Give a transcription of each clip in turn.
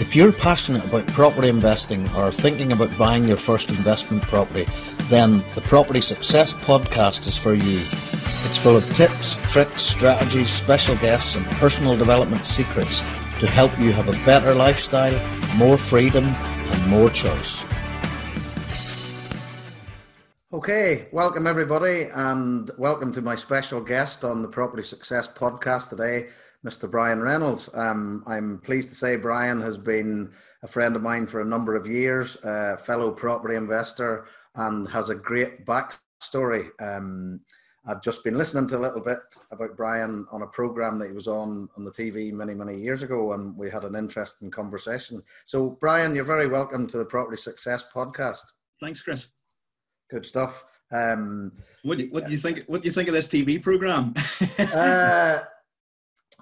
If you're passionate about property investing or thinking about buying your first investment property, then the Property Success Podcast is for you. It's full of tips, tricks, strategies, special guests, and personal development secrets to help you have a better lifestyle, more freedom, and more choice. Okay, welcome everybody, and welcome to my special guest on the Property Success Podcast today. Mr. Brian Reynolds. Um, I'm pleased to say Brian has been a friend of mine for a number of years, a fellow property investor, and has a great backstory. Um, I've just been listening to a little bit about Brian on a program that he was on on the TV many, many years ago, and we had an interesting conversation. So, Brian, you're very welcome to the Property Success Podcast. Thanks, Chris. Good stuff. Um, what, do, what do you think? What do you think of this TV program? uh,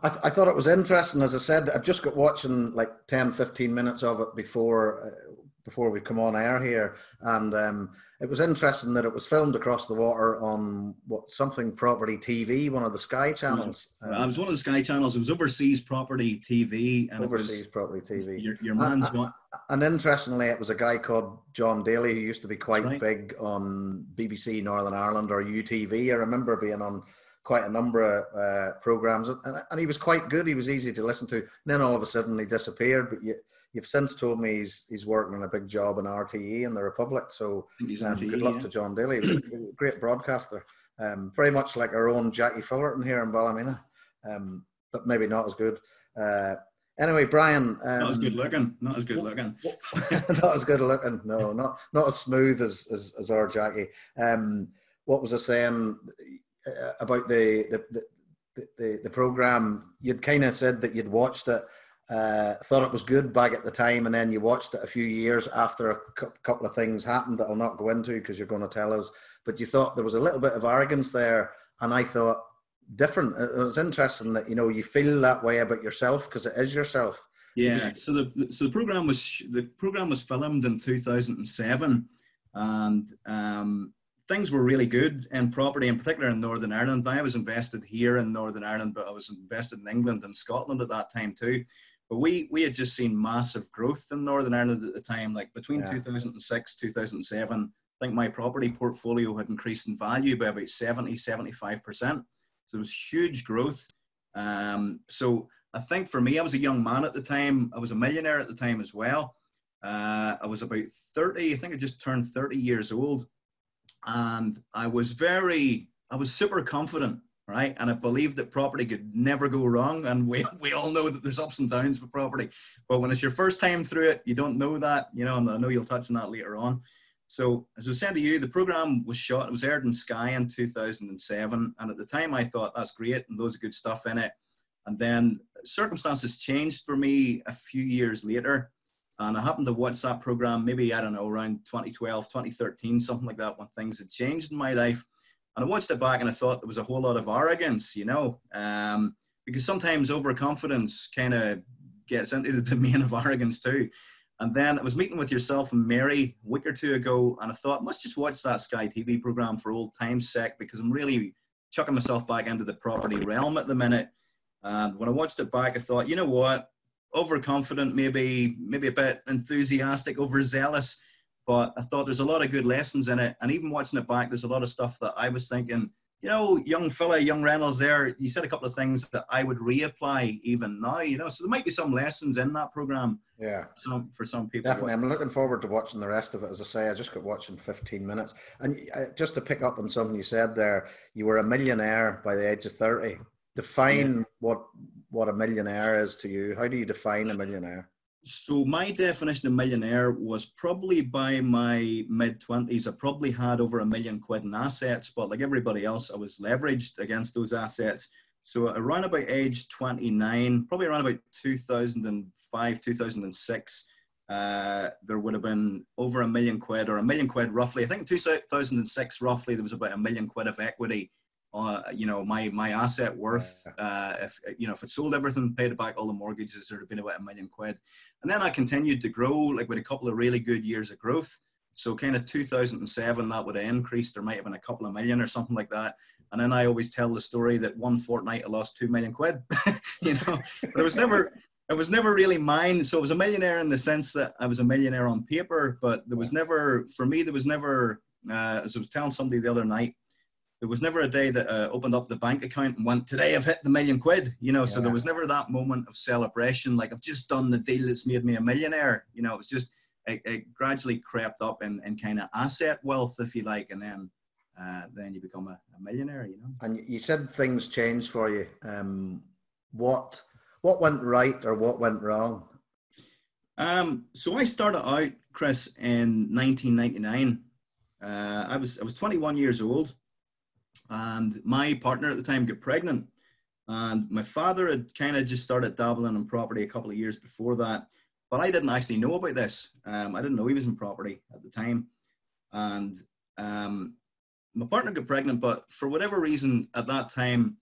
I, th- I, thought it was interesting. As I said, I've just got watching like 10, 15 minutes of it before uh, before we come on air here, and um, it was interesting that it was filmed across the water on what something property TV, one of the Sky channels. No, um, I was one of the Sky channels. It was overseas property TV. And overseas property TV. Your, your man's and, and interestingly, it was a guy called John Daly who used to be quite right. big on BBC Northern Ireland or UTV. I remember being on quite a number of uh, programs, and, and, he was quite good. He was easy to listen to. And then all of a sudden he disappeared. But you, have since told me he's he's working on a big job in RTE in the Republic. So um, RTE, good luck yeah. to John Daly. He was a great broadcaster. Um, very much like our own Jackie Fullerton here in Ballymena, um, but maybe not as good. Uh, anyway, Brian. Um, not as good looking. Not as good looking. not as good looking. No, not not as smooth as as, as our Jackie. Um, what was I saying? Uh, about the the, the the, the program, you'd kind of said that you'd watched it, uh, thought it was good back at the time, and then you watched it a few years after a couple of things happened that I'll not go into because you're going to tell us. But you thought there was a little bit of arrogance there, and I thought different. It was interesting that you know you feel that way about yourself because it is yourself. Yeah. So the so the program was the program was filmed in 2007, and um, things were really good in property, in particular in Northern Ireland. I was invested here in Northern Ireland, but I was invested in England and Scotland at that time too. But we we had just seen massive growth in Northern Ireland at the time, like between yeah. 2006 2007. I think my property portfolio had increased in value by about 70 75 percent. So it was huge growth. Um, so I think for me, I was a young man at the time. I was a millionaire at the time as well. Uh, I was about 30. I think I just turned 30 years old and I was very, I was super confident, right? And I believed that property could never go wrong. And we, we all know that there's ups and downs with property. But when it's your first time through it, you don't know that, you know, and I know you'll touch on that later on. So, as I was saying to you, the program was shot, it was aired in Sky in 2007. And at the time, I thought that's great and loads of good stuff in it. And then circumstances changed for me a few years later. And I happened to watch that program maybe, I don't know, around 2012, 2013, something like that, when things had changed in my life. And I watched it back and I thought there was a whole lot of arrogance, you know, um, because sometimes overconfidence kind of gets into the domain of arrogance too. And then I was meeting with yourself and Mary a week or two ago, and I thought, let's just watch that Sky TV program for old time's sake because I'm really chucking myself back into the property realm at the minute. And when I watched it back, I thought, you know what? Overconfident, maybe maybe a bit enthusiastic, overzealous. But I thought there's a lot of good lessons in it, and even watching it back, there's a lot of stuff that I was thinking. You know, young fella, young Reynolds, there. You said a couple of things that I would reapply even now. You know, so there might be some lessons in that program. Yeah. Some for some people. Definitely, I'm looking forward to watching the rest of it. As I say, I just got watching 15 minutes, and uh, just to pick up on something you said there, you were a millionaire by the age of 30 define what what a millionaire is to you. How do you define a millionaire? So my definition of millionaire was probably by my mid twenties. I probably had over a million quid in assets, but like everybody else, I was leveraged against those assets. So around about age 29, probably around about 2005, 2006, uh, there would have been over a million quid or a million quid roughly. I think in 2006, roughly, there was about a million quid of equity uh, you know, my my asset worth. Uh, if you know, if it sold everything, paid back all the mortgages, there'd have been about a million quid. And then I continued to grow, like with a couple of really good years of growth. So kind of 2007, that would have increased. There might have been a couple of million or something like that. And then I always tell the story that one fortnight I lost two million quid. you know, but it was never it was never really mine. So I was a millionaire in the sense that I was a millionaire on paper, but there was never, for me, there was never, uh, as I was telling somebody the other night, there was never a day that uh, opened up the bank account and went, today I've hit the million quid, you know, yeah. so there was never that moment of celebration. Like I've just done the deal that's made me a millionaire. You know, it was just, it, it gradually crept up in, in kind of asset wealth, if you like. And then, uh, then you become a, a, millionaire, you know. And you said things changed for you. Um, what, what went right or what went wrong? Um, so I started out, Chris, in 1999. Uh, I was I was 21 years old, and my partner at the time got pregnant. And my father had kind of just started dabbling in property a couple of years before that, but I didn't actually know about this. Um, I didn't know he was in property at the time, and um, my partner got pregnant. But for whatever reason, at that time,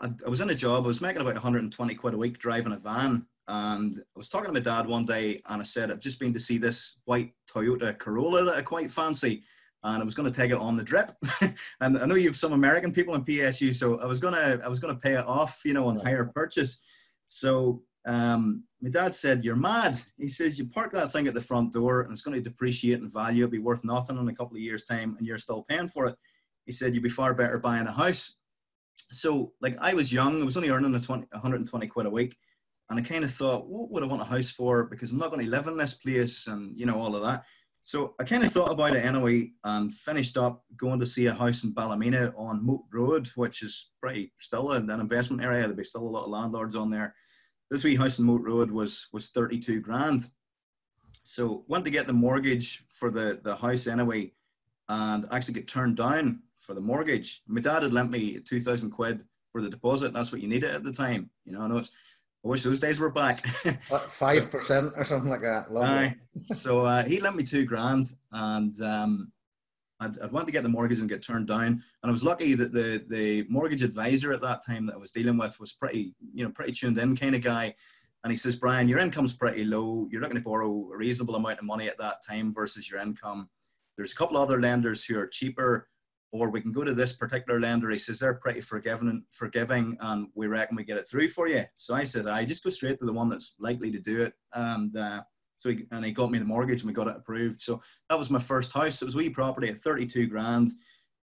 I, I, was in a job. I was making about 120 quid a week driving a van. And I was talking to my dad one day and I said, I've just been to see this white Toyota Corolla that I quite fancy. And I was going to take it on the drip. and I know you have some American people in PSU, so I was going to, I was going to pay it off, you know, on hire purchase. So um, my dad said, You're mad. He says, You park that thing at the front door and it's going to depreciate in value. It'll be worth nothing in a couple of years' time and you're still paying for it. He said, You'd be far better buying a house so like I was young, I was only earning a 20, 120 quid a week. And I kind of thought, what would I want a house for? Because I'm not going to live in this place and, you know, all of that. So I kind of thought about it anyway and finished up going to see a house in Ballymena on Moat Road, which is pretty still an, investment area. There'll be still a lot of landlords on there. This wee house in Moat Road was, was 32 grand. So went to get the mortgage for the, the house anyway and actually get turned down for the mortgage. My dad had lent me 2,000 quid for the deposit. That's what you needed at the time. You know, I know it's, I wish those days were back. Five percent or something like that. Lovely. so uh, he lent me two grand, and um, I'd, I'd want to get the mortgage and get turned down. And I was lucky that the the mortgage advisor at that time that I was dealing with was pretty, you know, pretty tuned in kind of guy. And he says, Brian, your income's pretty low. You're not going to borrow a reasonable amount of money at that time versus your income. There's a couple other lenders who are cheaper or we can go to this particular lender. He says they're pretty forgiving, forgiving, and we reckon we get it through for you. So I said, I just go straight to the one that's likely to do it, and uh, so he, and he got me the mortgage and we got it approved. So that was my first house. It was a wee property at 32 grand.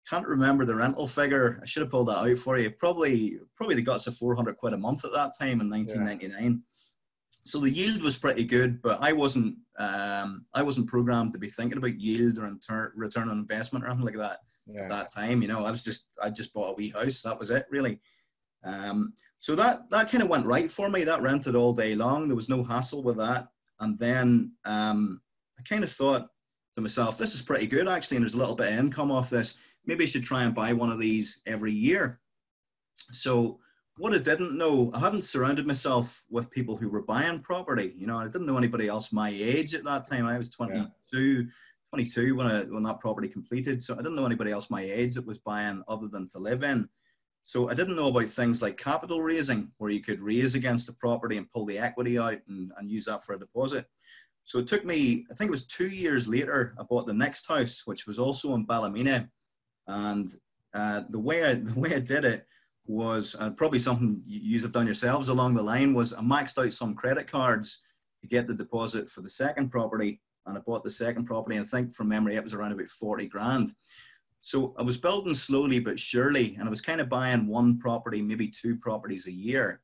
Can't remember the rental figure. I should have pulled that out for you. Probably, probably the guts of 400 quid a month at that time in 1999. Yeah. So the yield was pretty good, but I wasn't, um, I wasn't programmed to be thinking about yield or return on investment or anything like that yeah. that time. You know, I was just I just bought a wee house. That was it, really. Um, so that that kind of went right for me. That rented all day long. There was no hassle with that. And then um, I kind of thought to myself, this is pretty good actually, and there's a little bit of income off this. Maybe I should try and buy one of these every year. So what I didn't know, I hadn't surrounded myself with people who were buying property. You know, I didn't know anybody else my age at that time. I was 22. Yeah. 22 when, I, when that property completed. So I didn't know anybody else my age that was buying other than to live in. So I didn't know about things like capital raising, where you could raise against the property and pull the equity out and, and use that for a deposit. So it took me, I think it was two years later, I bought the next house, which was also in Ballymena. And uh, the way I the way I did it was, and probably something you have done yourselves along the line, was I maxed out some credit cards to get the deposit for the second property and I bought the second property. And I think from memory, it was around about 40 grand. So I was building slowly but surely, and I was kind of buying one property, maybe two properties a year.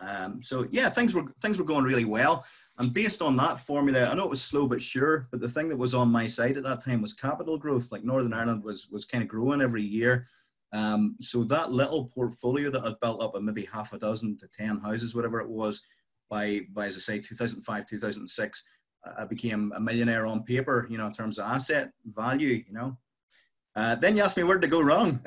Um, so yeah, things were things were going really well. And based on that formula, I know it was slow but sure, but the thing that was on my side at that time was capital growth. Like Northern Ireland was was kind of growing every year. Um, so that little portfolio that I'd built up of maybe half a dozen to ten houses, whatever it was, by by as I say, 2005, 2006, I became a millionaire on paper, you know, in terms of asset value, you know. Uh, then you asked me where did to go wrong.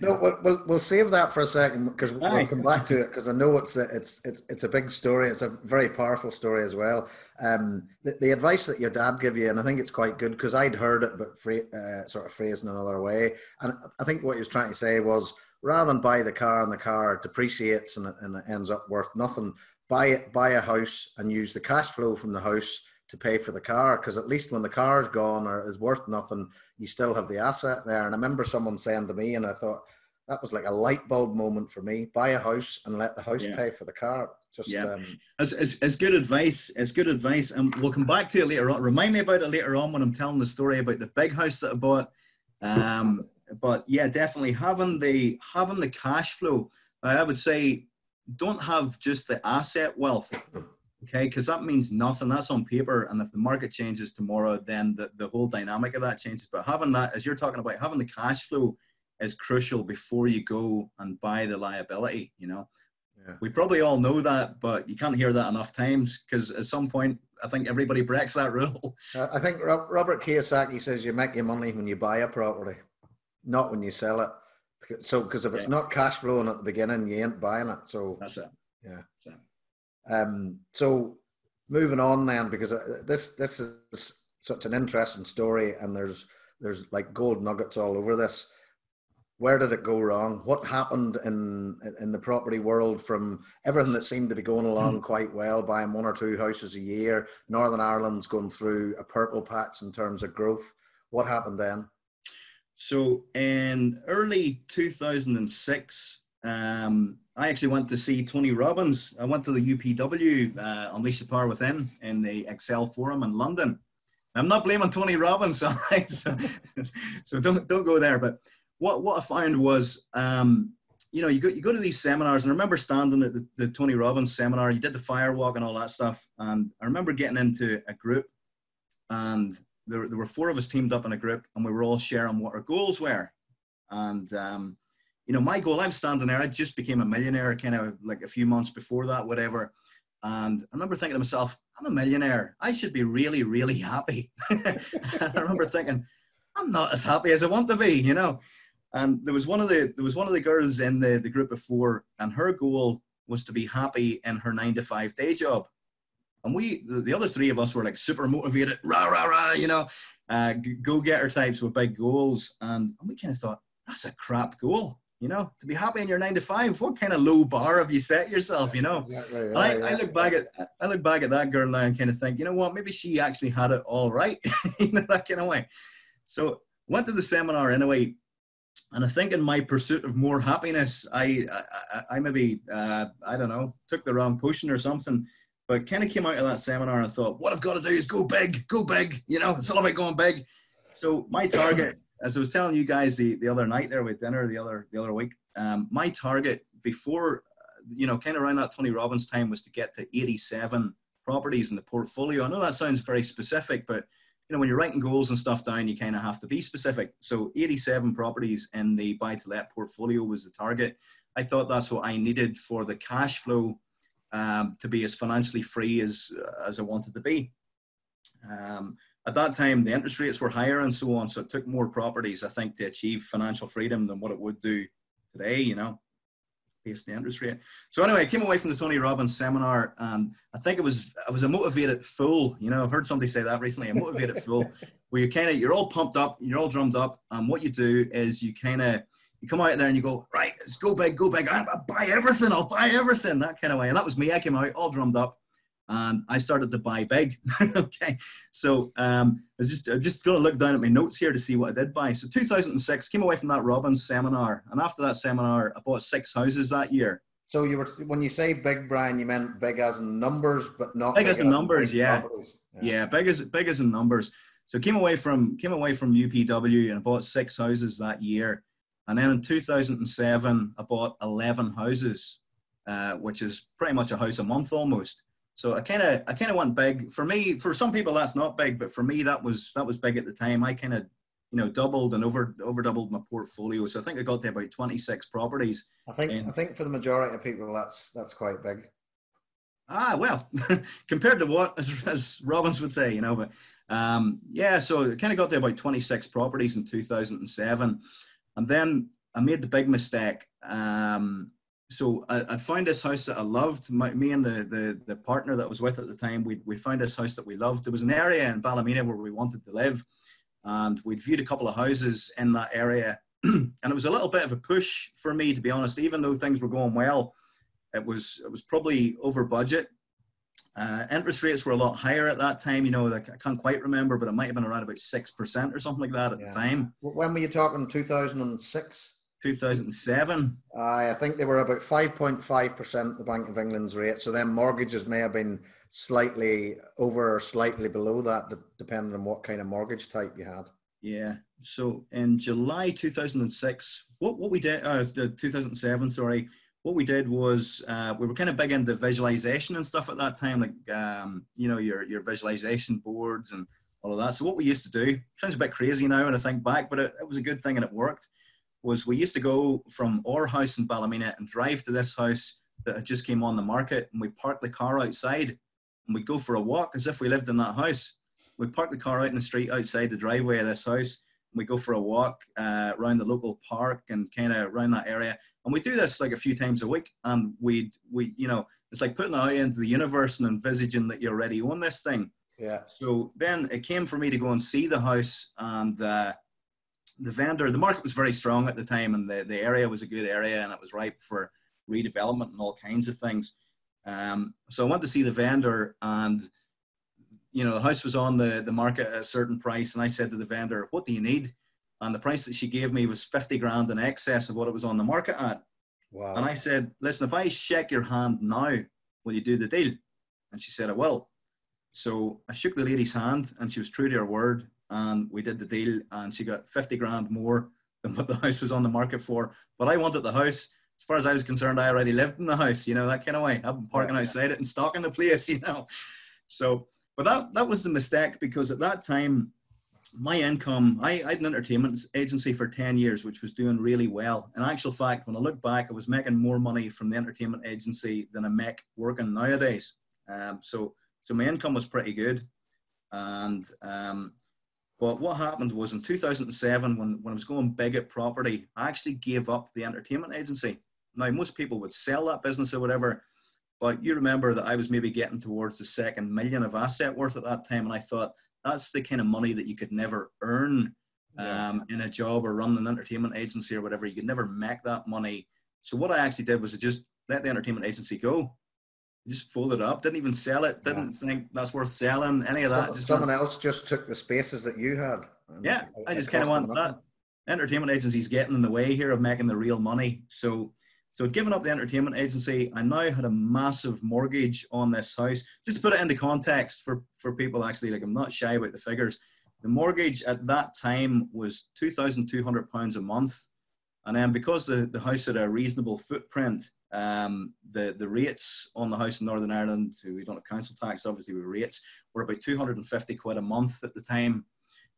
no, we'll, we'll, we'll, save that for a second because we'll come back to it because I know it's a, it's it's it's a big story. It's a very powerful story as well. Um, the, the advice that your dad gave you, and I think it's quite good because I'd heard it, but uh, sort of phrased in another way. And I think what he was trying to say was rather than buy the car and the car depreciates and it, and it ends up worth nothing, buy it, buy a house and use the cash flow from the house to pay for the car because at least when the car is gone or is worth nothing, you still have the asset there. And I remember someone saying to me, and I thought, that was like a light bulb moment for me. Buy a house and let the house Yeah. pay for the car. Just Yeah. um, It's, it's, it's good advice. It's good advice. And we'll come back to it later on. Remind me about it later on when I'm telling the story about the big house that I bought. Um, but yeah, definitely having the having the cash flow. I would say don't have just the asset wealth. Okay, because that means nothing. That's on paper. And if the market changes tomorrow, then the, the whole dynamic of that changes. But having that, as you're talking about, having the cash flow is crucial before you go and buy the liability, you know yeah. we probably all know that, but you can't hear that enough times because at some point, I think everybody breaks that rule. Uh, I think Robert Kiyosaki says you make your money when you buy a property, not when you sell it. So, because if it's Yeah. not cash flowing at the beginning, you ain't buying it. So, That's it. Yeah. So, Um, so moving on then, because uh, this this is such an interesting story, and there's there's like gold nuggets all over this. Where did it go wrong? What happened in in the property world from everything that seemed to be going along quite well, buying one or two houses a year? Northern Ireland's going through a purple patch in terms of growth. What happened then? So in early 2006, um, I actually went to see Tony Robbins. I went to the UPW, uh, Unleash the Power Within, in the Excel Forum in London. I'm not blaming Tony Robbins? So, so don't, don't go there. But what, what I found was, um, you know, you go, you go to these seminars, and I remember standing at the, the Tony Robbins seminar, you did the firewalk and all that stuff. And I remember getting into a group, and there, there were four of us teamed up in a group, and we were all sharing what our goals were. And, um, you know, my goal, I'm standing there, I just became a millionaire kind of like a few months before that, whatever. And I remember thinking to myself, I'm a millionaire. I should be really, really happy. I remember thinking, I'm not as happy as I want to be, you know. And there was one of the there was one of the girls in the, the group before, and her goal was to be happy in her nine to five day job. And we, the, the other three of us, were like super motivated, rah rah rah, you know, uh, go getter types with big goals. And, and we kind of thought that's a crap goal, you know, to be happy in your nine to five. What kind of low bar have you set yourself, you know? Exactly. And I, I look back at I look back at that girl now and kind of think, you know what, maybe she actually had it all right, you know, that kind of way. So went to the seminar anyway, and I think in my pursuit of more happiness, I I, I maybe uh, I don't know took the wrong potion or something, but kind of came out of that seminar and thought, what I've got to do is go big, go big, you know, it's all about going big. So my target, as I was telling you guys the, the other night there with dinner the other the other week, um, my target before you know, kind of around that Tony Robbins time was to get to 87 properties in the portfolio. I know that sounds very specific, but you know, when you're writing goals and stuff down, you kind of have to be specific. So 87 properties in the buy to let portfolio was the target. I thought that's what I needed for the cash flow um, to be as financially free as as I wanted to be. Um, at that time, the interest rates were higher and so on, so it took more properties, I think, to achieve financial freedom than what it would do today. You know, based on the interest rate. So anyway, I came away from the Tony Robbins seminar, and I think it was I was a motivated fool. You know, I've heard somebody say that recently. A motivated fool, where you kind of you're all pumped up, you're all drummed up, and what you do is you kind of you come out there and you go right, let's go big, go big. I, I buy everything. I'll buy everything. That kind of way. And that was me. I came out all drummed up. And I started to buy big. okay, so um, I was just I just going to look down at my notes here to see what I did buy. So 2006 came away from that Robbins seminar, and after that seminar, I bought six houses that year. So you were when you say big, Brian, you meant big as in numbers, but not Big as in numbers, big yeah. properties. Yeah, big as big as in numbers. So came away from came away from UPW and I bought six houses that year, and then in 2007 I bought 11 houses, uh, which is pretty much a house a month almost. So I kind of I kind of went big. For me, for some people that's not big, but for me that was that was big at the time. I kind of you know doubled and over over doubled my portfolio. So I think I got to about 26 properties. I think And- I think for the majority of people, that's that's quite big. Ah, well, compared to what, as, as Robbins would say, you know, but um, yeah, so I kind of got to about 26 properties in 2007. And then I made the big mistake. Um, so I, I'd found this house that I loved. My, me and the, the, the partner that I was with at the time, we, we found this house that we loved. There was an area in Ballymena where we wanted to live. And we'd viewed a couple of houses in that area. and it was a little bit of a push for me, to be honest, even though things were going well it was it was probably over budget. Uh, interest rates were a lot higher at that time. You know, I can't quite remember, but it might have been around about six percent or something like that at Yeah. the time. When were you talking? Two thousand and six. 2007. I think they were about 5.5% the Bank of England's rate. So then mortgages may have been slightly over or slightly below that, depending on what kind of mortgage type you had. Yeah. So in July 2006, what, what we did, uh, 2007, sorry, what we did was uh, we were kind of big into visualization and stuff at that time, like, um, you know, your, your visualization boards and all of that. So what we used to do, sounds a bit crazy now when I think back, but it, it was a good thing and it worked, was we used to go from our house in Ballymena and drive to this house that just came on the market and we'd park the car outside and we'd go for a walk as if we lived in that house. We'd park the car out in the street outside the driveway of this house we go for a walk uh, around the local park and kind of around that area. And we do this like a few times a week. And we, we, you know, it's like putting out into the universe and envisaging that you already own this thing. Yeah. So then it came for me to go and see the house and uh, the vendor. The market was very strong at the time, and the, the area was a good area, and it was ripe for redevelopment and all kinds of things. Um, so I went to see the vendor, and you know, the house was on the, the market at a certain price, and I said to the vendor, "What do you need?" And the price that she gave me was fifty grand in excess of what it was on the market at. Wow. And I said, "Listen, if I shake your hand now, will you do the deal?" And she said, "I will." So I shook the lady's hand, and she was true to her word, and we did the deal, and she got fifty grand more than what the house was on the market for. But I wanted the house. As far as I was concerned, I already lived in the house, you know, that kind of way. I've been parking yeah. outside it and stocking the place, you know. So but that, that was the mistake because at that time, my income, I, I had an entertainment agency for 10 years, which was doing really well. In actual fact, when I look back, I was making more money from the entertainment agency than I make working nowadays. Um, so, so my income was pretty good. And, um, but what happened was in 2007, when, when I was going big at property, I actually gave up the entertainment agency. Now, most people would sell that business or whatever, but you remember that I was maybe getting towards the second million of asset worth at that time, and I thought that's the kind of money that you could never earn um, in a job or run an entertainment agency or whatever. You could never make that money. So what I actually did was to just let the entertainment agency go. just folded it up. Didn't even sell it. Didn't yeah. think that's worth selling. Any of that. just someone else just took the spaces that you had. Yeah, I just kind of want that. Entertainment agencies getting in the way here of making the real money. So so I'd given up the entertainment agency. I now had a massive mortgage on this house. Just to put it into context for, for people actually, like I'm not shy about the figures. The mortgage at that time was £2,200 a month. And then because the, the house had a reasonable footprint, um, the, the rates on the house in Northern Ireland, we don't have council tax, obviously with rates, were about 250 quid a month at the time.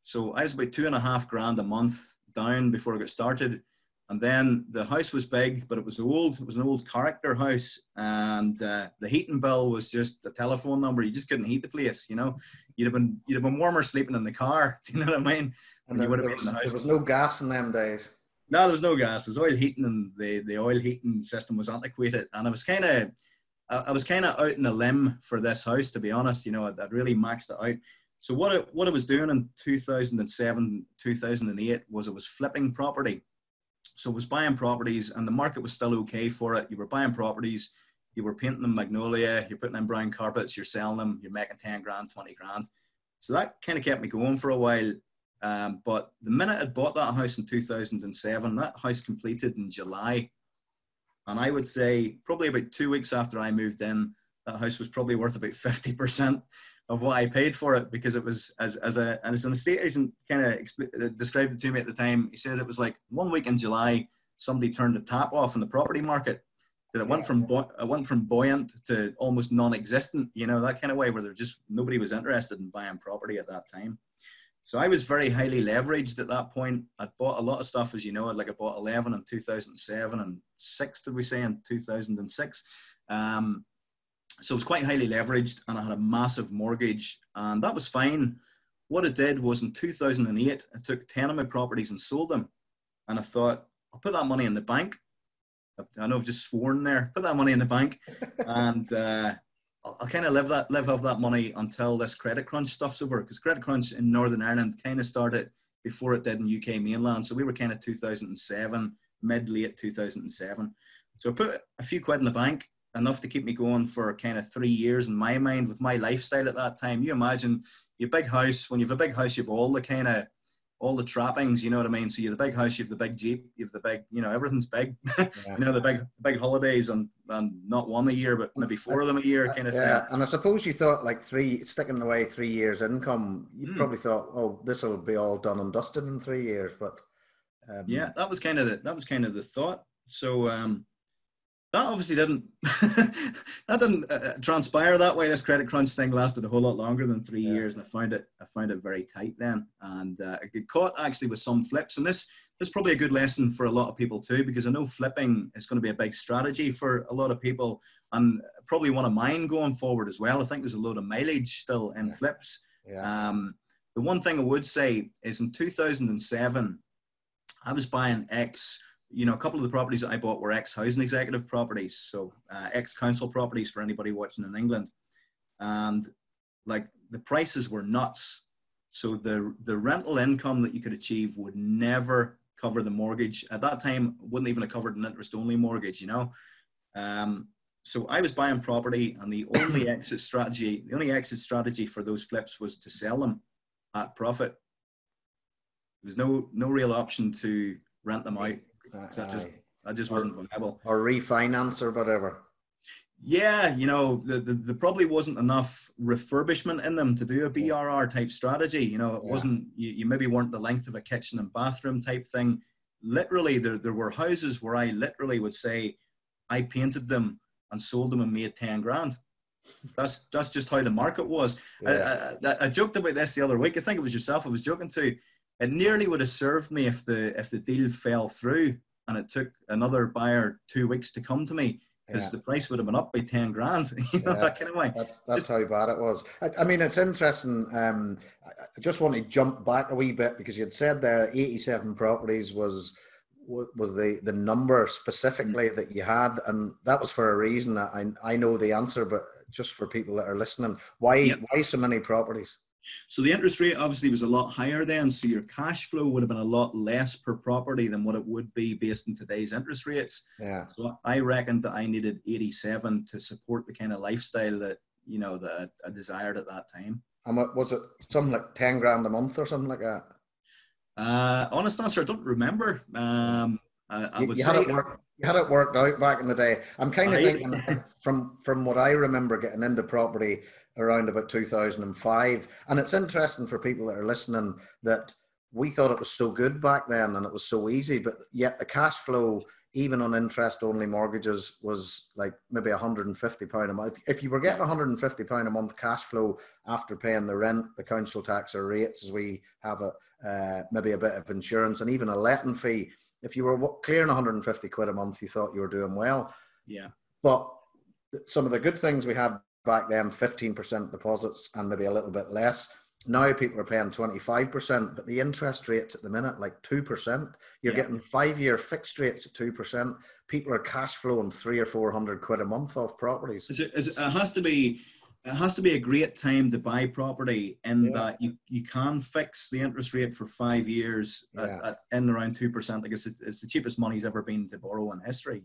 So I was about two and a half grand a month down before I got started. And then the house was big, but it was old. It was an old character house, and uh, the heating bill was just a telephone number. You just couldn't heat the place. You know, you'd have been you'd have been warmer sleeping in the car. Do you know what I mean? And there, there, was, the there was no gas in them days. No, there was no gas. It was oil heating, and the, the oil heating system was antiquated. And I was kind of, I, was kind of out in a limb for this house, to be honest. You know, I'd, I'd really maxed it out. So what I, what I was doing in 2007, 2008 was I was flipping property. So was buying properties and the market was still okay for it. You were buying properties, you were painting them magnolia, you're putting in brown carpets, you're selling them, you're making 10 grand, 20 grand. So that kind of kept me going for a while. Um, but the minute I bought that house in 2007, that house completed in July. And I would say probably about two weeks after I moved in, that house was probably worth about 50% of what I paid for it because it was as as a and as an estate agent kind of uh, described it to me at the time. He said it was like one week in July, somebody turned the tap off in the property market. That it went from it went from buoyant to almost non-existent. You know that kind of way where there just nobody was interested in buying property at that time. So I was very highly leveraged at that point. I'd bought a lot of stuff, as you know. Like I bought 11 in 2007 and six, did we say, in 2006. Um, so it was quite highly leveraged and I had a massive mortgage and that was fine. What I did was in 2008, I took 10 of my properties and sold them. And I thought, I'll put that money in the bank. I know I've just sworn there, put that money in the bank and uh, I'll, I'll kind of live that, live off that money until this credit crunch stuff's over. Because credit crunch in Northern Ireland kind of started before it did in UK mainland. So we were kind of 2007, mid late 2007. So I put a few quid in the bank enough to keep me going for kind of three years in my mind with my lifestyle at that time. You imagine your big house, when you have a big house, you have all the kind of all the trappings, you know what I mean? So you have the big house, you have the big Jeep, you have the big, you know, everything's big. Yeah. you know, the big big holidays and, and not one a year, but maybe four of them a year kind of yeah. thing. And I suppose you thought like three, sticking away three years income, you mm. probably thought, oh, this will be all done and dusted in three years. But um, yeah, that was kind of the, that was kind of the thought. So, um, that obviously didn't that didn't uh, uh, transpire that way. This credit crunch thing lasted a whole lot longer than three yeah. years, and I found it I found it very tight then, and uh, I got caught actually with some flips. And this this is probably a good lesson for a lot of people too, because I know flipping is going to be a big strategy for a lot of people, and probably one of mine going forward as well. I think there's a load of mileage still in yeah. flips. Yeah. Um, the one thing I would say is in 2007, I was buying X you know, a couple of the properties that I bought were ex housing executive properties, so uh, ex council properties for anybody watching in England, and like the prices were nuts. So the the rental income that you could achieve would never cover the mortgage at that time. Wouldn't even have covered an interest only mortgage, you know. Um, so I was buying property, and the only exit strategy, the only exit strategy for those flips was to sell them at profit. There was no no real option to rent them out that just just wasn't viable. Or refinance or whatever. Yeah, you know, the, the, the, probably wasn't enough refurbishment in them to do a BRR type strategy. You know, it yeah. wasn't, you, you maybe weren't the length of a kitchen and bathroom type thing. Literally, there, there were houses where I literally would say, I painted them and sold them and made 10 grand. That's that's just how the market was. Yeah. I, I, I, joked about this the other week. I think it was yourself I was joking to it nearly would have served me if the if the deal fell through and it took another buyer two weeks to come to me because yeah. the price would have been up by 10 grand you know yeah, that kind of way that's that's how bad it was i, I mean it's interesting um, i just want to jump back a wee bit because you'd said there 87 properties was was the the number specifically mm-hmm. that you had and that was for a reason i i know the answer but just for people that are listening why yep. why so many properties so the interest rate obviously was a lot higher then, so your cash flow would have been a lot less per property than what it would be based on today's interest rates. Yeah. So I reckoned that I needed 87 to support the kind of lifestyle that you know that I desired at that time. And what was it? Something like 10 grand a month or something like that? Uh, honest answer, I don't remember. Um, I, I you, you had it work, you had it worked out back in the day. I'm kind of thinking from from what I remember getting into property around about 2005. And it's interesting for people that are listening that we thought it was so good back then and it was so easy, but yet the cash flow, even on interest only mortgages, was like maybe 150 pound a month. If you were getting 150 pound a month cash flow after paying the rent, the council tax or rates, as we have it, uh, maybe a bit of insurance and even a letting fee, if you were clearing 150 quid a month, you thought you were doing well. Yeah. But some of the good things we had back then 15% deposits and maybe a little bit less. Now people are paying 25%, but the interest rates at the minute, like 2%. You're yeah. getting five year fixed rates at 2%. People are cash flowing three or 400 quid a month off properties. Is it, is it, it has to be. It has to be a great time to buy property in yeah. that you, you can fix the interest rate for five years at, yeah. at in around two percent. I guess it's the cheapest money's ever been to borrow in history.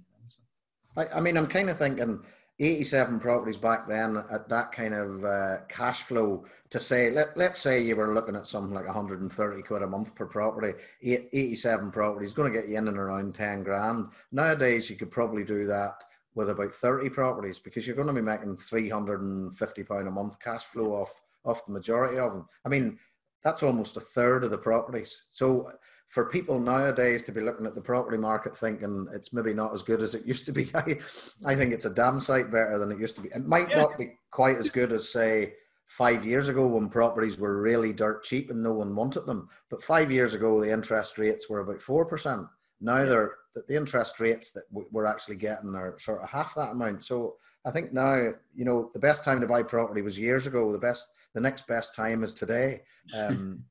I, I mean, I'm kind of thinking 87 properties back then at that kind of uh, cash flow to say let, let's say you were looking at something like 130 quid a month per property 87 properties going to get you in and around 10 grand. Nowadays you could probably do that with about 30 properties because you're going to be making 350 pound a month cash flow off off the majority of them i mean that's almost a third of the properties. So for people nowadays to be looking at the property market thinking it's maybe not as good as it used to be, I, I think it's a damn sight better than it used to be. It might yeah. not be quite as good as, say, five years ago when properties were really dirt cheap and no one wanted them. But five years ago, the interest rates were about 4%. Now yeah. they're the interest rates that we're actually getting are sort of half that amount. So I think now, you know, the best time to buy property was years ago. The best, the next best time is today. Um,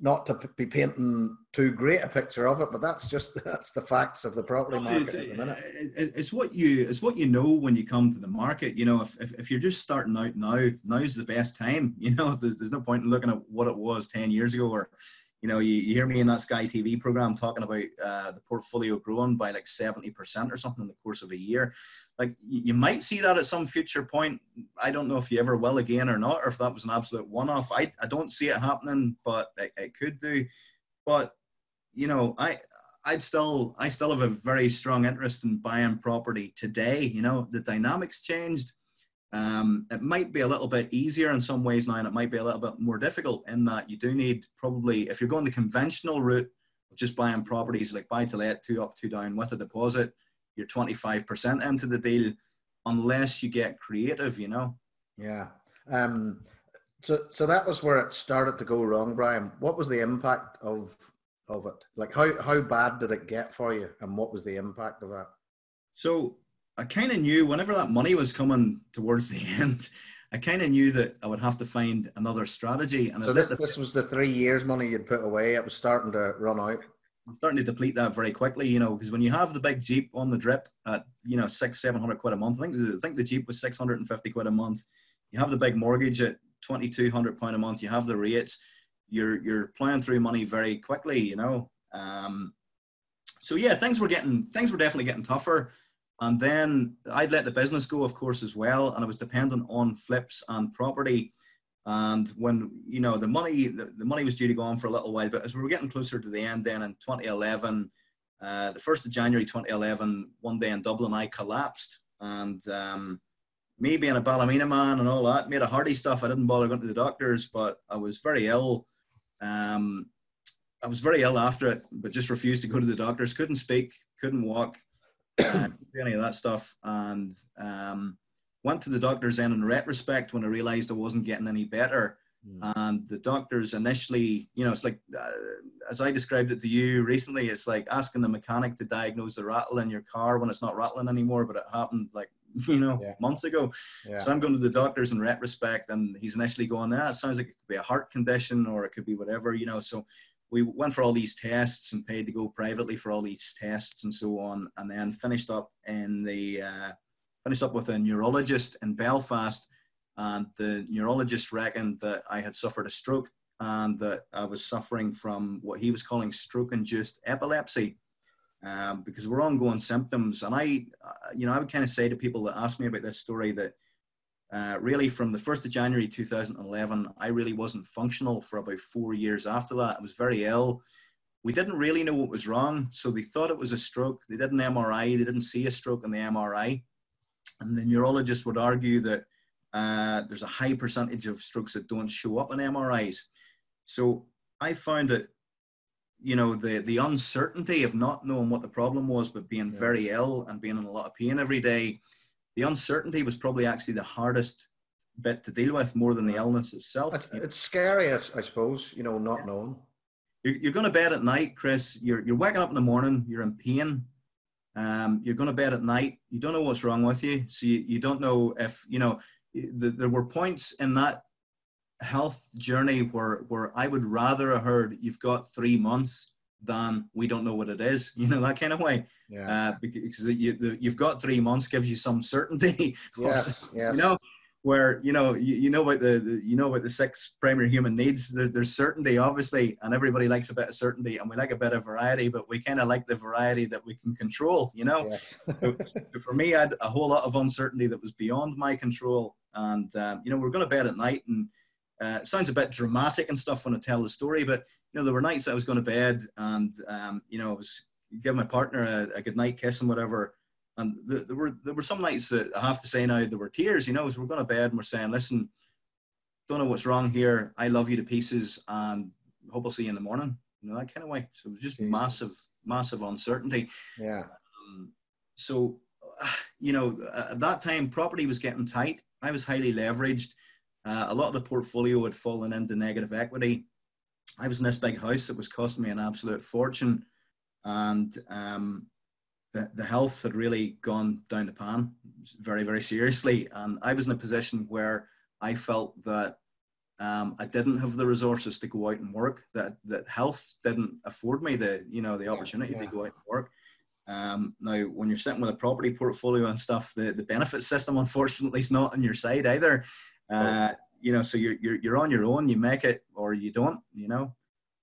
not to be painting too great a picture of it, but that's just that's the facts of the property market it's, at the minute. Uh, it's what you it's what you know when you come to the market. You know, if, if, if you're just starting out now, now's the best time. You know, there's there's no point in looking at what it was ten years ago or you know, you, you hear me in that Sky TV program talking about uh, the portfolio growing by like 70% or something in the course of a year. Like you, might see that at some future point. I don't know if you ever will again or not, or if that was an absolute one off. I, I don't see it happening, but it, it could do. but you know, I I'd still I still have a very strong interest in buying property today. You know, the dynamics changed. Um, it might be a little bit easier in some ways now, and it might be a little bit more difficult in that you do need probably if you're going the conventional route of just buying properties like buy to let, two up, two down with a deposit, you're 25% into the deal, unless you get creative. You know. Yeah. Um, so, so that was where it started to go wrong, Brian. What was the impact of of it? Like, how how bad did it get for you, and what was the impact of that? So, I kind of knew whenever that money was coming towards the end, I kind of knew that I would have to find another strategy. And so this this was the three years money you'd put away. It was starting to run out. I'm starting to deplete that very quickly, you know, because when you have the big Jeep on the drip at you know six, seven hundred quid a month, I think I think the Jeep was six hundred and fifty quid a month. You have the big mortgage at twenty two hundred pound a month. You have the rates. You're you're playing through money very quickly, you know. Um, so yeah, things were getting things were definitely getting tougher. And then I'd let the business go, of course, as well, and I was dependent on flips and property. And when you know the money, the, the money was due to go on for a little while, but as we were getting closer to the end, then in 2011, uh, the first of January 2011, one day in Dublin, I collapsed, and um, me being a Ballymena man and all that, made a hearty stuff. I didn't bother going to the doctors, but I was very ill. Um, I was very ill after it, but just refused to go to the doctors. Couldn't speak, couldn't walk, any of that stuff, and um, went to the doctors then in retrospect when I realized I wasn't getting any better. Mm. And the doctors initially, you know, it's like, uh, as I described it to you recently, it's like asking the mechanic to diagnose the rattle in your car when it's not rattling anymore, but it happened like, you know, yeah. months ago. Yeah. So I'm going to the doctors in retrospect, and he's initially going, ah, it sounds like it could be a heart condition or it could be whatever, you know. So we went for all these tests and paid to go privately for all these tests and so on, and then finished up in the uh, finished up with a neurologist in Belfast, and the neurologist reckoned that I had suffered a stroke and that I was suffering from what he was calling stroke-induced epilepsy. Um, because we're ongoing symptoms, and I, uh, you know, I would kind of say to people that ask me about this story that uh, really from the 1st of January 2011, I really wasn't functional for about four years after that. I was very ill. We didn't really know what was wrong, so they thought it was a stroke. They did an MRI, they didn't see a stroke in the MRI. And the neurologist would argue that uh, there's a high percentage of strokes that don't show up in MRIs. So I found that, you know, the, the uncertainty of not knowing what the problem was, but being yeah. very ill and being in a lot of pain every day, the uncertainty was probably actually the hardest bit to deal with more than the illness itself. It's, it's scary, I suppose, you know, not yeah. knowing. You're, you're going to bed at night, Chris. You're, you're waking up in the morning, you're in pain, um, you're going to bed at night. You don't know what's wrong with you. So you, you don't know if, you know, the, there were points in that health journey where, where I would rather have heard you've got three months than we don't know what it is, you know, that kind of way. Yeah. Uh, because you, you've got three months gives you some certainty. yes, yes. You know, where you know you, you know about the, the, you know about the six primary human needs there, there's certainty obviously and everybody likes a bit of certainty and we like a bit of variety but we kind of like the variety that we can control you know so, for me i had a whole lot of uncertainty that was beyond my control and um, you know we're going to bed at night and uh, it sounds a bit dramatic and stuff when i tell the story but you know there were nights i was going to bed and um, you know i was giving my partner a, a good night kiss and whatever and the, there were there were some nights that I have to say now there were tears. You know, as we're going to bed and we're saying, "Listen, don't know what's wrong here. I love you to pieces, and hope I'll see you in the morning." You know that kind of way. So it was just Jeez. massive, massive uncertainty. Yeah. Um, so, you know, at that time, property was getting tight. I was highly leveraged. Uh, a lot of the portfolio had fallen into negative equity. I was in this big house that was costing me an absolute fortune, and um, the, the health had really gone down the pan very, very seriously. And I was in a position where I felt that um, I didn't have the resources to go out and work. That that health didn't afford me the you know the opportunity yeah. to go out and work. Um, now, when you're sitting with a property portfolio and stuff, the, the benefit system unfortunately is not on your side either. Uh, you know, so you're, you're you're on your own. You make it or you don't. You know.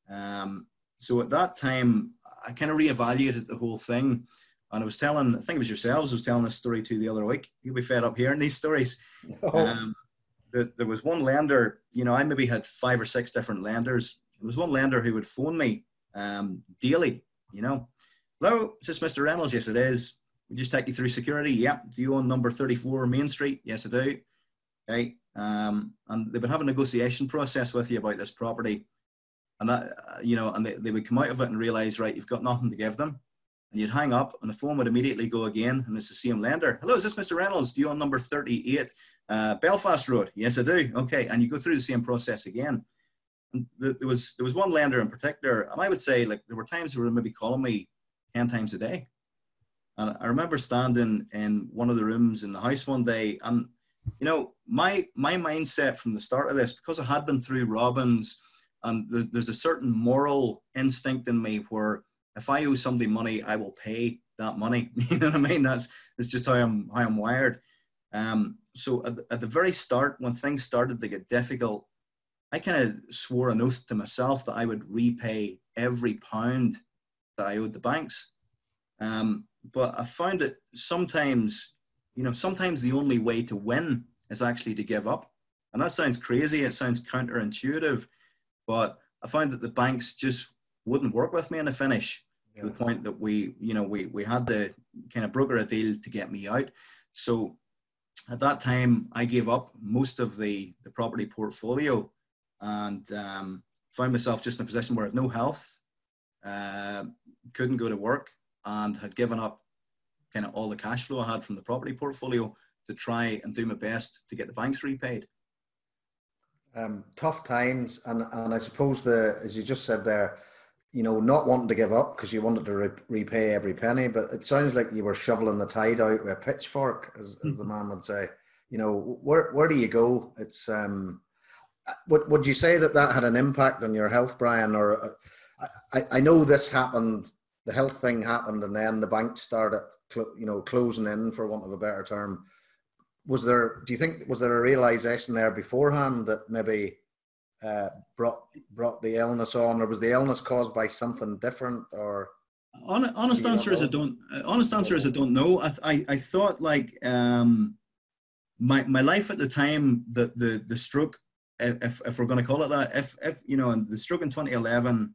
Um, so at that time, I kind of reevaluated the whole thing. And I was telling, I think it was yourselves, I was telling this story to the other week. You'll be fed up hearing these stories. Oh. Um, that there was one lender, you know, I maybe had five or six different lenders. There was one lender who would phone me um, daily. You know, hello, is this Mr. Reynolds? Yes, it is. We just take you through security. Yep. Do you own number 34 Main Street? Yes, I do. Okay. Um, and they would have a negotiation process with you about this property. And that, uh, you know, and they, they would come out of it and realize, right, you've got nothing to give them. And you'd hang up and the phone would immediately go again and it's the same lender. Hello, is this Mr. Reynolds? Do you own number 38 uh, Belfast Road? Yes, I do. Okay. And you go through the same process again. And there was, there was one lender in particular, and I would say like there were times where they were maybe calling me 10 times a day and I remember standing in one of the rooms in the house one day, and you know, my my mindset from the start of this, because I had been through Robbins, and the, there's a certain moral instinct in me where if I owe somebody money, I will pay that money. You know what I mean? That's that's just how I'm how I'm wired. Um, so at the, at the very start, when things started to get difficult, I kind of swore an oath to myself that I would repay every pound that I owed the banks. Um, but I found that sometimes, you know, sometimes the only way to win is actually to give up. And that sounds crazy. It sounds counterintuitive, but I found that the banks just wouldn't work with me in the finish yeah. to the point that we, you know, we, we had to kind of broker a deal to get me out. So at that time, I gave up most of the, the property portfolio and um, found myself just in a position where I had no health, uh, couldn't go to work, and had given up kind of all the cash flow I had from the property portfolio to try and do my best to get the banks repaid. Um, tough times, and and I suppose the as you just said there, you know, not wanting to give up because you wanted to re- repay every penny, but it sounds like you were shoveling the tide out with a pitchfork, as, as the man would say. You know, where where do you go? It's um, would would you say that that had an impact on your health, Brian? Or uh, I I know this happened the health thing happened and then the bank started you know closing in for want of a better term. Was there do you think was there a realization there beforehand that maybe uh, brought brought the illness on or was the illness caused by something different or? Honest answer is I don't uh, honest answer is I don't know. I, I, I thought like um my my life at the time the the the stroke if, if we're going to call it that if if you know and the stroke in 2011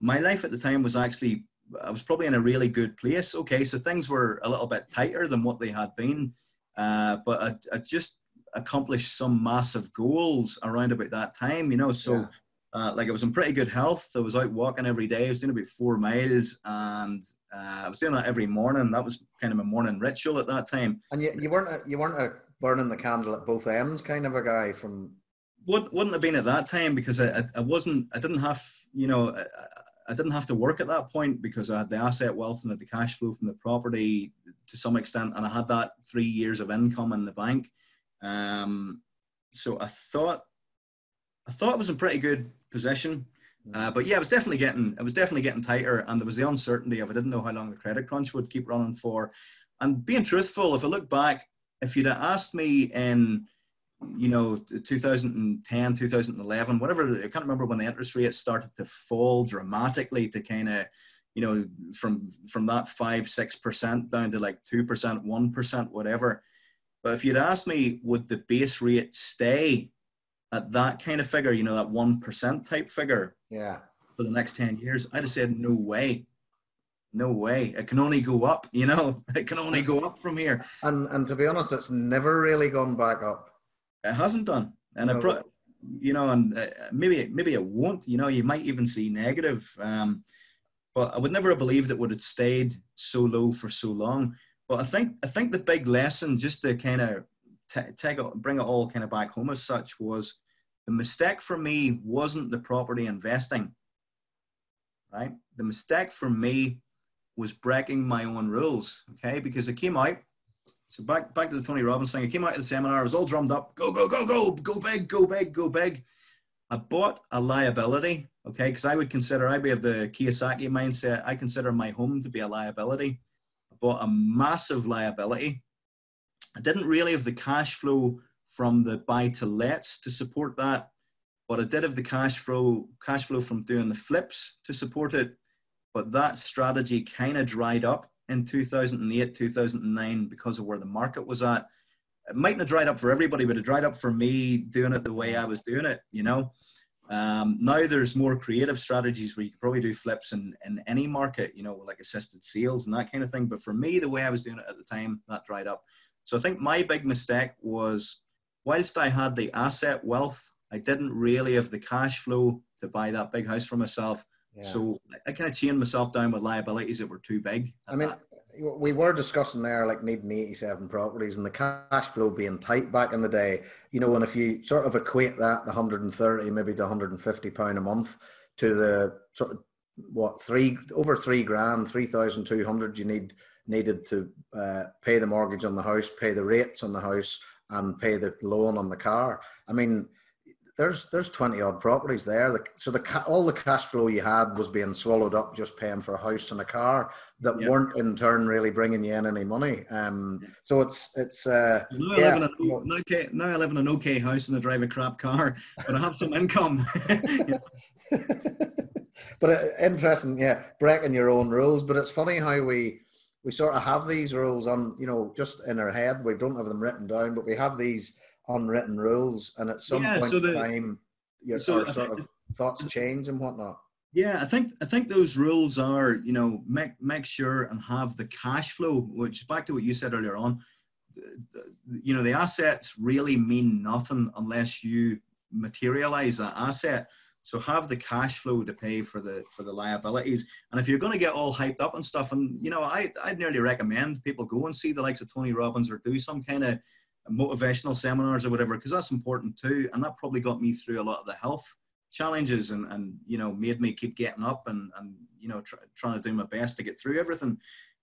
my life at the time was actually I was probably in a really good place. Okay, so things were a little bit tighter than what they had been, uh, but I, I, just accomplished some massive goals around about that time. You know, so. Yeah. Uh, like I was in pretty good health. I was out walking every day. I was doing about four miles, and uh, I was doing that every morning. That was kind of a morning ritual at that time. And you, you weren't a, you weren't a burning the candle at both ends kind of a guy from. Would, wouldn't have been at that time because I, I, I wasn't. I didn't have you know. I, I didn't have to work at that point because I had the asset wealth and the cash flow from the property to some extent, and I had that three years of income in the bank. Um, so I thought, I thought it was in pretty good position. Mm. Uh, but yeah, it was definitely getting, it was definitely getting tighter, and there was the uncertainty of I didn't know how long the credit crunch would keep running for. And being truthful, if I look back, if you'd have asked me in you know 2010 2011 whatever i can't remember when the interest rates started to fall dramatically to kind of you know from from that 5 6% down to like 2% 1% whatever. But if you'd asked me would the base rate stay at that kind of figure you know that 1% type figure yeah. for the next 10 years i'd have said no way. No way. It can only go up you know? It can only go up from here. And and to be honest it's never really gone back up it hasn't done, and no. it pro- you know, and uh, maybe maybe it won't. You know, you might even see negative. Um, but I would never have believed it would have stayed so low for so long. But I think I think the big lesson, just to kind of t- take it, bring it all kind of back home as such, was the mistake for me wasn't the property investing. Right, the mistake for me was breaking my own rules. Okay, because I came out so back back to the Tony Robbins thing. I came out of the seminar. I was all drummed up. Go go go go go big go big go big. I bought a liability. Okay, because I would consider I have the Kiyosaki mindset. I consider my home to be a liability. I bought a massive liability. I didn't really have the cash flow from the buy to lets to support that, but I did have the cash flow cash flow from doing the flips to support it. But that strategy kind of dried up in 2008, 2009 because of where the market was at. It mightn't have dried up for everybody, but it dried up for me doing it the way I was doing it, you know. Um, now there's more creative strategies where you can probably do flips in, in any market, you know, like assisted sales and that kind of thing. But for me, the way I was doing it at the time, that dried up. So I think my big mistake was whilst I had the asset wealth, I didn't really have the cash flow to buy that big house for myself. Yeah. So I kind of chained myself down with liabilities that were too big. I mean, that we were discussing there like needing 87 properties and the cash flow being tight back in the day you know and if you sort of equate that the 130 maybe to 150 pound a month to the sort of what three over three grand 3200 you need needed to uh, pay the mortgage on the house pay the rates on the house and pay the loan on the car i mean there's there's 20 odd properties there. So the all the cash flow you had was being swallowed up just paying for a house and a car that yep. weren't in turn really bringing you in any money. Um, so it's it's uh, now, yeah. I live in a, okay, now I live in an okay house and I drive a crap car, but I have some income. but uh, interesting, yeah, breaking your own rules. But it's funny how we we sort of have these rules on you know just in our head. We don't have them written down, but we have these unwritten rules, and at some yeah, point so in time, your so sort of thoughts change and whatnot. Yeah, I think I think those rules are you know make make sure and have the cash flow, which back to what you said earlier on. You know the assets really mean nothing unless you materialize that asset. So have the cash flow to pay for the for the liabilities. And if you're going to get all hyped up and stuff, and you know, I I'd nearly recommend people go and see the likes of Tony Robbins or do some kind of motivational seminars or whatever, because that's important too. And that probably got me through a lot of the health challenges and, and you know, made me keep getting up and, and you know, try, trying to do my best to get through everything.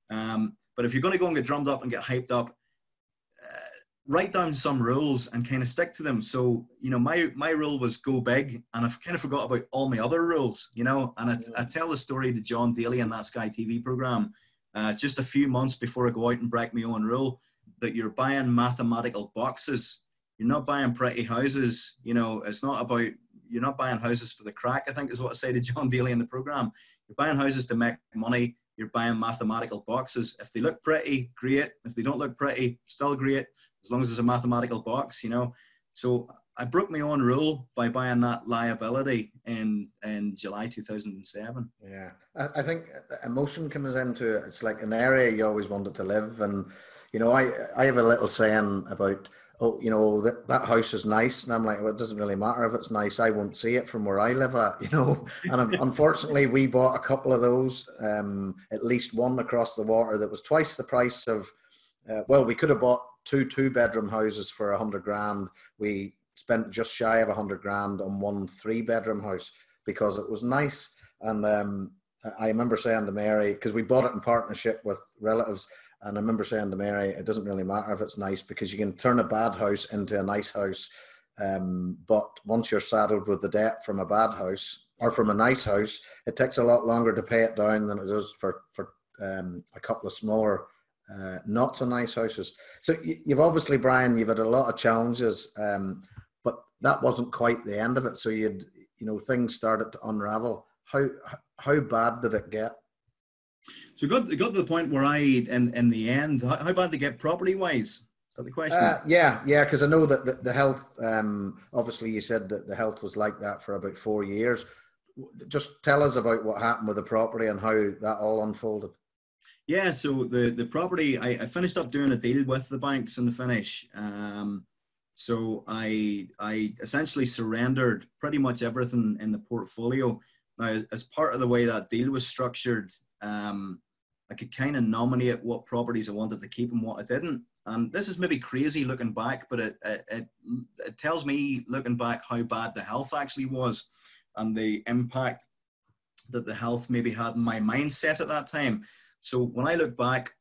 Um, but if you're going to go and get drummed up and get hyped up, uh, write down some rules and kind of stick to them. So, you know, my, my rule was go big and I've kind of forgot about all my other rules, you know, and I, I tell the story to John Daly in that Sky TV program uh, just a few months before I go out and break my own rule that you're buying mathematical boxes. You're not buying pretty houses. You know, it's not about you're not buying houses for the crack. I think is what I say to John Daly in the program. You're buying houses to make money. You're buying mathematical boxes. If they look pretty, great. If they don't look pretty, still great. As long as it's a mathematical box, you know. So I broke my own rule by buying that liability in in July 2007. Yeah, I, I think emotion comes into it. It's like an area you always wanted to live, and you know, I I have a little saying about oh, you know, that, that house is nice. And I'm like, well, it doesn't really matter if it's nice. I won't see it from where I live at, you know. And unfortunately, we bought a couple of those, um, at least one across the water that was twice the price of, uh, well, we could have bought two two bedroom houses for a hundred grand. We spent just shy of a hundred grand on one three bedroom house because it was nice. And um, I remember saying to Mary, because we bought it in partnership with relatives, and I remember saying to Mary, it doesn't really matter if it's nice because you can turn a bad house into a nice house. Um, but once you're saddled with the debt from a bad house or from a nice house, it takes a lot longer to pay it down than it does for, for um, a couple of smaller, uh, not so nice houses. So you've obviously, Brian, you've had a lot of challenges, um, but that wasn't quite the end of it. So you'd, you know, things started to unravel. How, how bad did it get? So it got, it got to the point where I, in, in the end, how, how bad they get property wise? Is that the question? Uh, yeah, yeah, because I know that the, the health, um, obviously, you said that the health was like that for about four years. Just tell us about what happened with the property and how that all unfolded. Yeah, so the, the property, I, I finished up doing a deal with the banks in the finish. Um, so I, I essentially surrendered pretty much everything in the portfolio. Now, as part of the way that deal was structured, um, I could kind of nominate what properties I wanted to keep and what I didn't. And this is maybe crazy looking back, but it, it, it, tells me looking back how bad the health actually was and the impact that the health maybe had in my mindset at that time. So when I look back,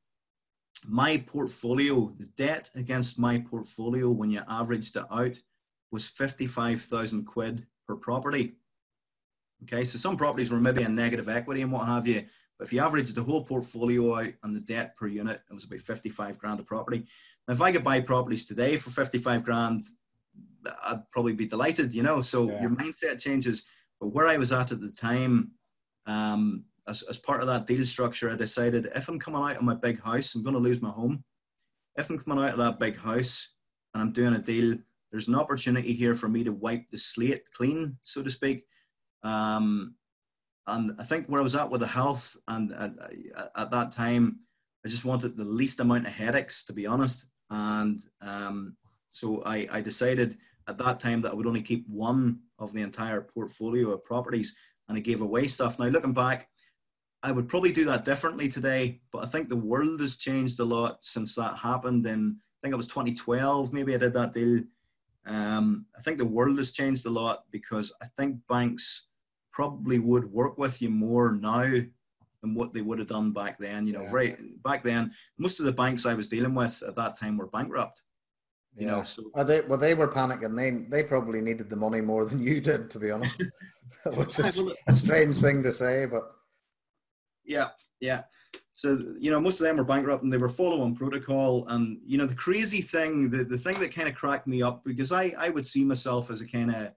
my portfolio, the debt against my portfolio when you averaged it out was 55,000 quid per property. Okay, so some properties were maybe in negative equity and what have you, but if you average the whole portfolio out and the debt per unit, it was about 55 grand a property. Now, if I could buy properties today for 55 grand, I'd probably be delighted, you know. So yeah. your mindset changes. But where I was at at the time, um, as, as part of that deal structure, I decided if I'm coming out of my big house, I'm going to lose my home. If I'm coming out of that big house and I'm doing a deal, there's an opportunity here for me to wipe the slate clean, so to speak. Um, and I think where I was at with the health, and at, at, that time, I just wanted the least amount of headaches, to be honest. And um, so I, I decided at that time that I would only keep one of the entire portfolio of properties, and I gave away stuff. Now looking back, I would probably do that differently today, but I think the world has changed a lot since that happened. In I think it was 2012, maybe I did that deal. Um, I think the world has changed a lot because I think banks probably would work with you more now than what they would have done back then. You know, yeah. right back then, most of the banks I was dealing with at that time were bankrupt. You yeah. know, so well, they well they were panicking. They they probably needed the money more than you did, to be honest. Which is a strange thing to say, but yeah, yeah. So you know, most of them were bankrupt and they were following protocol. And you know, the crazy thing, the, the thing that kind of cracked me up because I I would see myself as a kind of,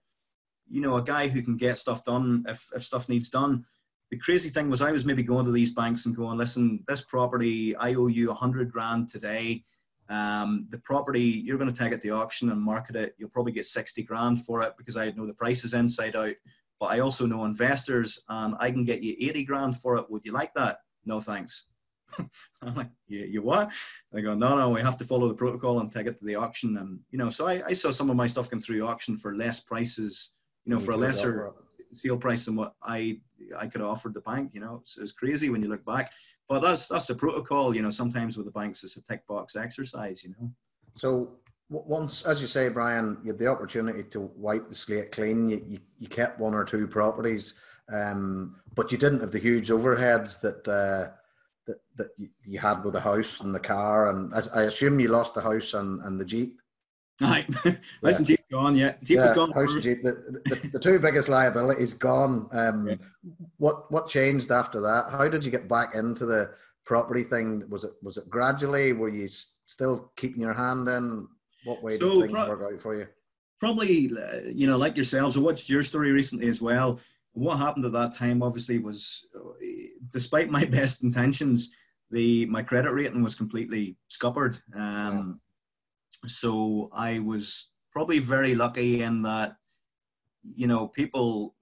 you know, a guy who can get stuff done if if stuff needs done. The crazy thing was I was maybe going to these banks and going, listen, this property I owe you a hundred grand today. Um, the property you're going to take it to auction and market it. You'll probably get sixty grand for it because I know the prices inside out but I also know investors and I can get you 80 grand for it. Would you like that? No, thanks. I'm like, you, you what? I go, no, no, we have to follow the protocol and take it to the auction. And, you know, so I, I saw some of my stuff come through auction for less prices, you know, for a lesser sale price than what I, I could have offered the bank, you know, so it's crazy when you look back, but that's, that's the protocol, you know, sometimes with the banks, it's a tick box exercise, you know? So once, as you say, Brian, you had the opportunity to wipe the slate clean. You, you, you kept one or two properties, um, but you didn't have the huge overheads that uh, that that you had with the house and the car. And I, I assume you lost the house and, and the jeep. Aye, house yeah. Gone. Yeah, jeep yeah, was gone. House jeep. The, the, the, two biggest liabilities gone. Um, yeah. What what changed after that? How did you get back into the property thing? Was it was it gradually? Were you still keeping your hand in? What way so did things pro- work out for you? Probably, uh, you know, like yourselves. I watched your story recently as well. What happened at that time, obviously, was uh, despite my best intentions, the my credit rating was completely scuppered. Um, yeah. So I was probably very lucky in that, you know, people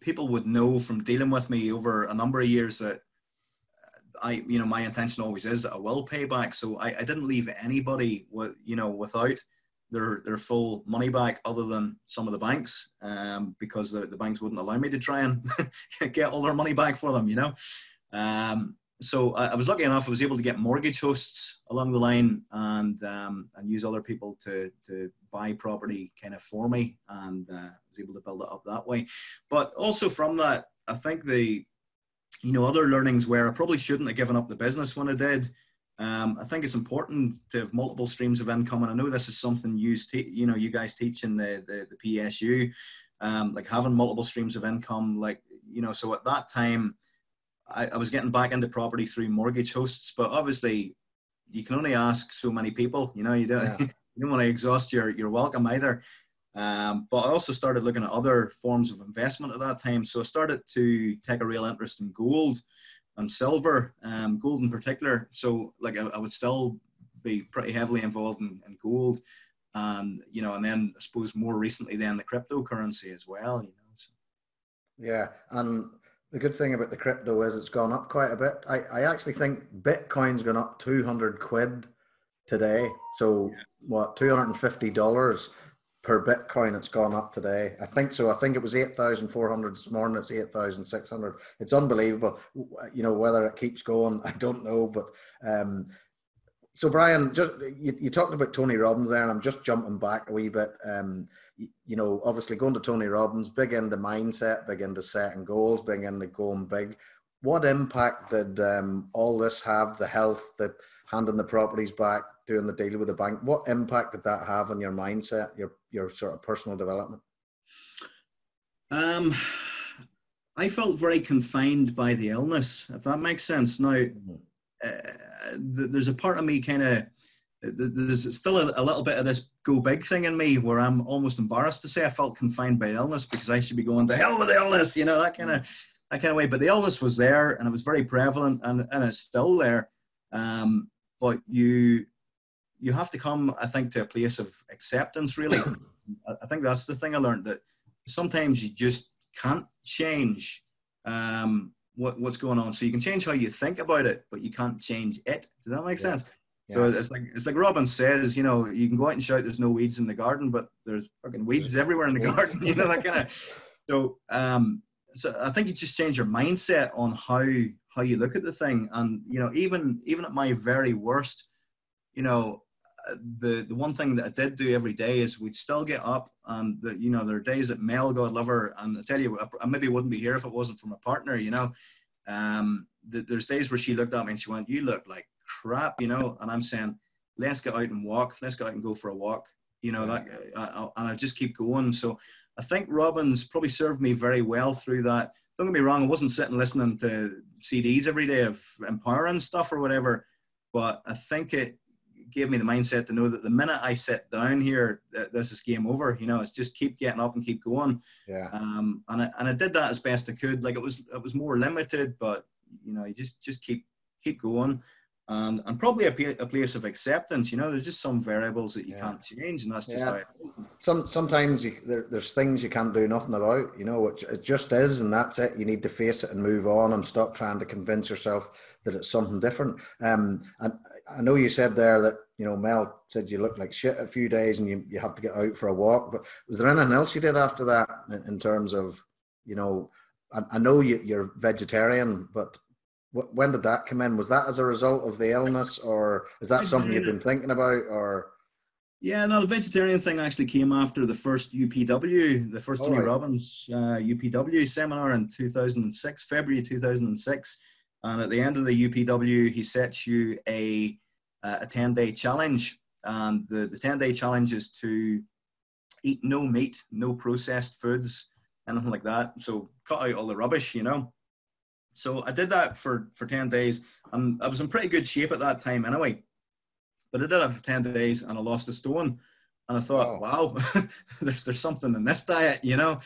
people would know from dealing with me over a number of years that I, you know, my intention always is that I will pay back. So I, I didn't leave anybody, with, you know, without their their full money back, other than some of the banks, um, because the, the banks wouldn't allow me to try and get all their money back for them, you know. Um, so I, I, was lucky enough; I was able to get mortgage hosts along the line and um, and use other people to to buy property kind of for me, and uh, was able to build it up that way. But also from that, I think the you know, other learnings where I probably shouldn't have given up the business when I did. Um, I think it's important to have multiple streams of income, and I know this is something you te- you know you guys teach in the the, the PSU, um, like having multiple streams of income. Like you know, so at that time, I, I was getting back into property through mortgage hosts, but obviously, you can only ask so many people. You know, you don't yeah. you don't want to exhaust your your welcome either. Um, but I also started looking at other forms of investment at that time. So I started to take a real interest in gold and silver, um, gold in particular. So like I, I, would still be pretty heavily involved in, in, gold, and you know, and then I suppose more recently then the cryptocurrency as well. You know. So. Yeah, and the good thing about the crypto is it's gone up quite a bit. I, I actually think Bitcoin's gone up two hundred quid today. So yeah. what, two hundred and fifty dollars per Bitcoin it's gone up today. I think so. I think it was 8,400 this morning. It's 8,600. It's unbelievable. You know, whether it keeps going, I don't know. But um, so, Brian, just you, you, talked about Tony Robbins there, and I'm just jumping back a wee bit. Um, you, you, know, obviously going to Tony Robbins, big into mindset, big into setting goals, big into going big. What impact did um, all this have? The health, the handing the properties back, doing the deal with the bank. What impact did that have on your mindset, your your sort of personal development? Um, I felt very confined by the illness, if that makes sense. Now, mm-hmm. uh, there's a part of me kind of there's still a, a, little bit of this go big thing in me where I'm almost embarrassed to say I felt confined by illness because I should be going to hell with the illness, you know, that kind of that kind of way. But the illness was there and it was very prevalent and, and it's still there. Um, but you you have to come, I think, to a place of acceptance. Really, I think that's the thing I learned that sometimes you just can't change um, what, what's going on. So you can change how you think about it, but you can't change it. Does that make yeah. sense? Yeah. So it's like it's like Robin says, you know, you can go out and shout, "There's no weeds in the garden," but there's fucking weeds everywhere in the garden. You know that kind of. So, um, so I think you just change your mindset on how how you look at the thing, and you know, even even at my very worst, you know, the the one thing that I did do every day is we'd still get up, and the, you know there are days that Mel, God love her, and I tell you, I maybe wouldn't be here if it wasn't for my partner. You know, um, the, there's days where she looked at me and she went, "You look like crap," you know, and I'm saying, "Let's get out and walk. Let's go out and go for a walk." You know that, I, I, and I just keep going. So I think Robbins probably served me very well through that. Don't get me wrong, I wasn't sitting listening to CDs every day of empowering stuff or whatever, but I think it gave me the mindset to know that the minute I sit down here, this is game over. You know, it's just keep getting up and keep going. Yeah. Um, and I, and I did that as best I could. Like it was it was more limited, but you know, you just just keep keep going. And, and probably a, a place of acceptance. You know, there's just some variables that you yeah. can't change, and that's just yeah. how. Some sometimes you, there, there's things you can't do nothing about. You know, it, it just is, and that's it. You need to face it and move on, and stop trying to convince yourself that it's something different. Um, and I know you said there that you know Mel said you looked like shit a few days and you, you have to get out for a walk. But was there anything else you did after that in, in terms of you know? I, I know you, you're vegetarian, but when did that come in? Was that as a result of the illness, or is that something you've been thinking about, or? Yeah, no, the vegetarian thing actually came after the first UPW, the first Tony right. Robbins uh, UPW seminar in 2006, February 2006. And at the end of the UPW, he sets you a, uh, a 10 day challenge. And the, the 10 day challenge is to eat no meat, no processed foods, anything like that. So cut out all the rubbish, you know. So I did that for, for 10 days. And I was in pretty good shape at that time anyway. But I did it for 10 days and I lost a stone. And I thought, wow, there's, there's something in this diet, you know.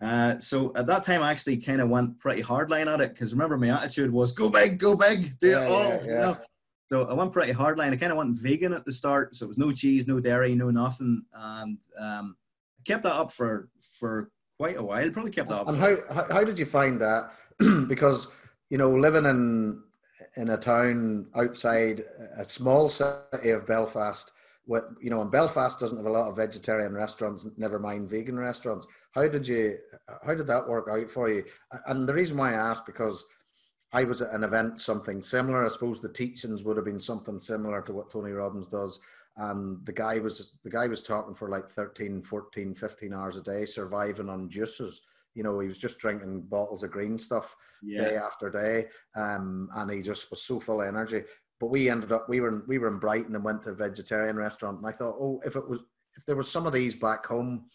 Uh, so at that time, I actually kind of went pretty hardline at it because remember my attitude was go big, go big, do yeah, it all. Yeah, yeah. You know? So I went pretty hardline. I kind of went vegan at the start, so it was no cheese, no dairy, no nothing, and um, I kept that up for for quite a while. Probably kept that up. And how how did you find that? because you know, living in in a town outside a small city of Belfast, what you know, and Belfast doesn't have a lot of vegetarian restaurants, never mind vegan restaurants. How did you? How did that work out for you? And the reason why I asked because I was at an event something similar. I suppose the teachings would have been something similar to what Tony Robbins does. And the guy was the guy was talking for like 13, 14, 15 hours a day, surviving on juices. You know, he was just drinking bottles of green stuff yeah. day after day, um, and he just was so full of energy. But we ended up we were in, we were in Brighton and went to a vegetarian restaurant, and I thought, oh, if it was if there was some of these back home,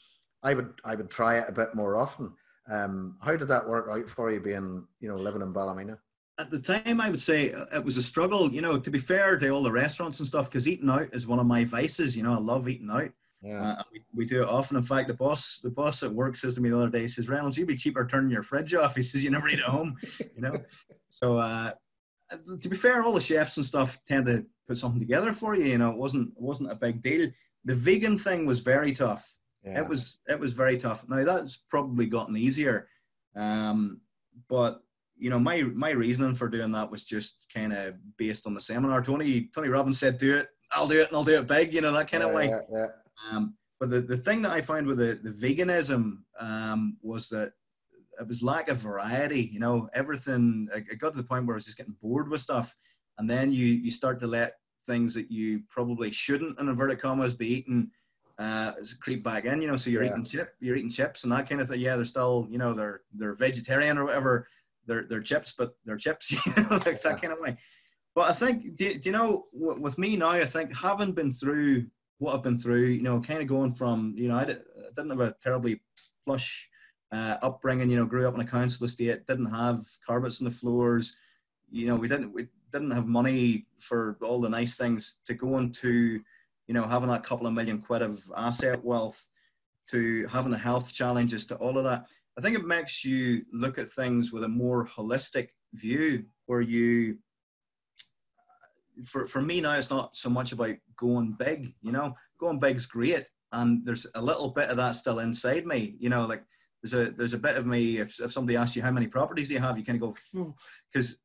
I would I would try it a bit more often. Um, how did that work out for you, being you know living in Ballymena? At the time, I would say it was a struggle. You know, to be fair to all the restaurants and stuff, because eating out is one of my vices. You know, I love eating out. Yeah. Uh, we, we do it often. In fact, the boss the boss at work says to me the other day, he says, Reynolds, you'd be cheaper turning your fridge off. He says, you never eat at home. you know, so uh, to be fair, all the chefs and stuff tend to put something together for you. You know, it wasn't it wasn't a big deal. The vegan thing was very tough yeah. It was it was very tough. Now that's probably gotten easier, um, but you know my my reasoning for doing that was just kind of based on the seminar. Tony Tony Robbins said, "Do it, I'll do it, and I'll do it big." You know that kind of way. Yeah, yeah. Um, but the, the thing that I found with the, the veganism um, was that it was lack of variety. You know, everything. It got to the point where I was just getting bored with stuff, and then you you start to let things that you probably shouldn't, in inverted commas, be eating uh, creep back in, you know, so you're yeah. eating chip, you're eating chips and that kind of thing. Yeah, they're still, you know, they're they're vegetarian or whatever. They're they're chips, but they're chips, you know, like yeah. that kind of way. But I think, do, do you know, with me now, I think having been through what I've been through, you know, kind of going from, you know, I, did, I didn't have a terribly plush uh, upbringing. You know, grew up in a council estate, didn't have carpets on the floors. You know, we didn't we didn't have money for all the nice things to go into you know, having that couple of million quid of asset wealth to having the health challenges to all of that, I think it makes you look at things with a more holistic view where you for, for me now, it's not so much about going big, you know, going big's great. And there's a little bit of that still inside me, you know, like there's a, there's a bit of me, if, if somebody asks you how many properties do you have, you kind of go, because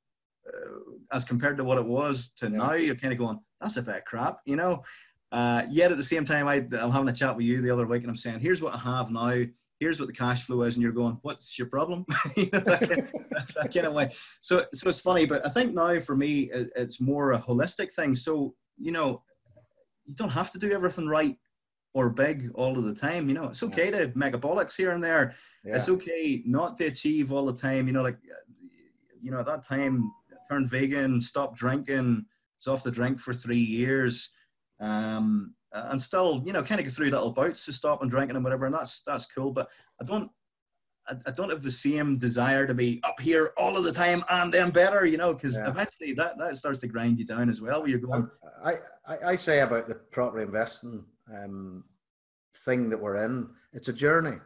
uh, as compared to what it was to yeah. now, you're kind of going, that's a bit of crap, you know. Uh, yet at the same time, I, I'm having a chat with you the other week, and I'm saying, here's what I have now. Here's what the cash flow is, and you're going, "What's your problem?" that, kind, that, kind, of way. So, so it's funny, but I think now for me, it's more a holistic thing. So, you know, you don't have to do everything right or big all of the time. You know, it's okay yeah. to megabolics here and there. Yeah. It's okay not to achieve all the time. You know, like, you know, at that time, turned vegan, stopped drinking, was off the drink for three years, um, and still, you know, kind of go through little bouts to stop and drinking and whatever, and that's that's cool. But I don't, I, I don't have the same desire to be up here all of the time and then better, you know, because yeah. eventually that that starts to grind you down as well. Where you're going. I I, I say about the property investing um, thing that we're in, it's a journey.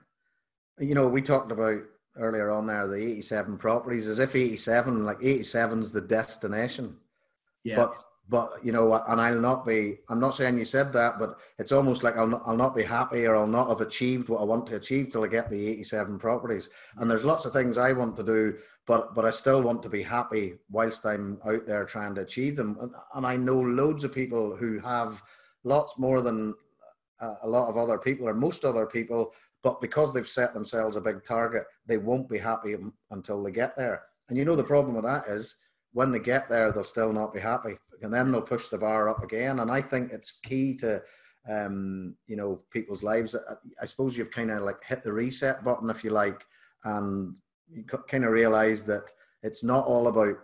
You know, we talked about earlier on there, the 87 properties, as if 87, like 87 is the destination. Yeah. But, but, you know, and I'll not be, I'm not saying you said that, but it's almost like I'll not, I'll not be happy or I'll not have achieved what I want to achieve till I get the 87 properties. And there's lots of things I want to do, but, but I still want to be happy whilst I'm out there trying to achieve them. And, and I know loads of people who have lots more than uh, a lot of other people or most other people but because they've set themselves a big target, they won't be happy until they get there. And you know the problem with that is when they get there, they'll still not be happy, and then they'll push the bar up again. And I think it's key to um, you know people's lives. I suppose you've kind of like hit the reset button, if you like, and you kind of realize that it's not all about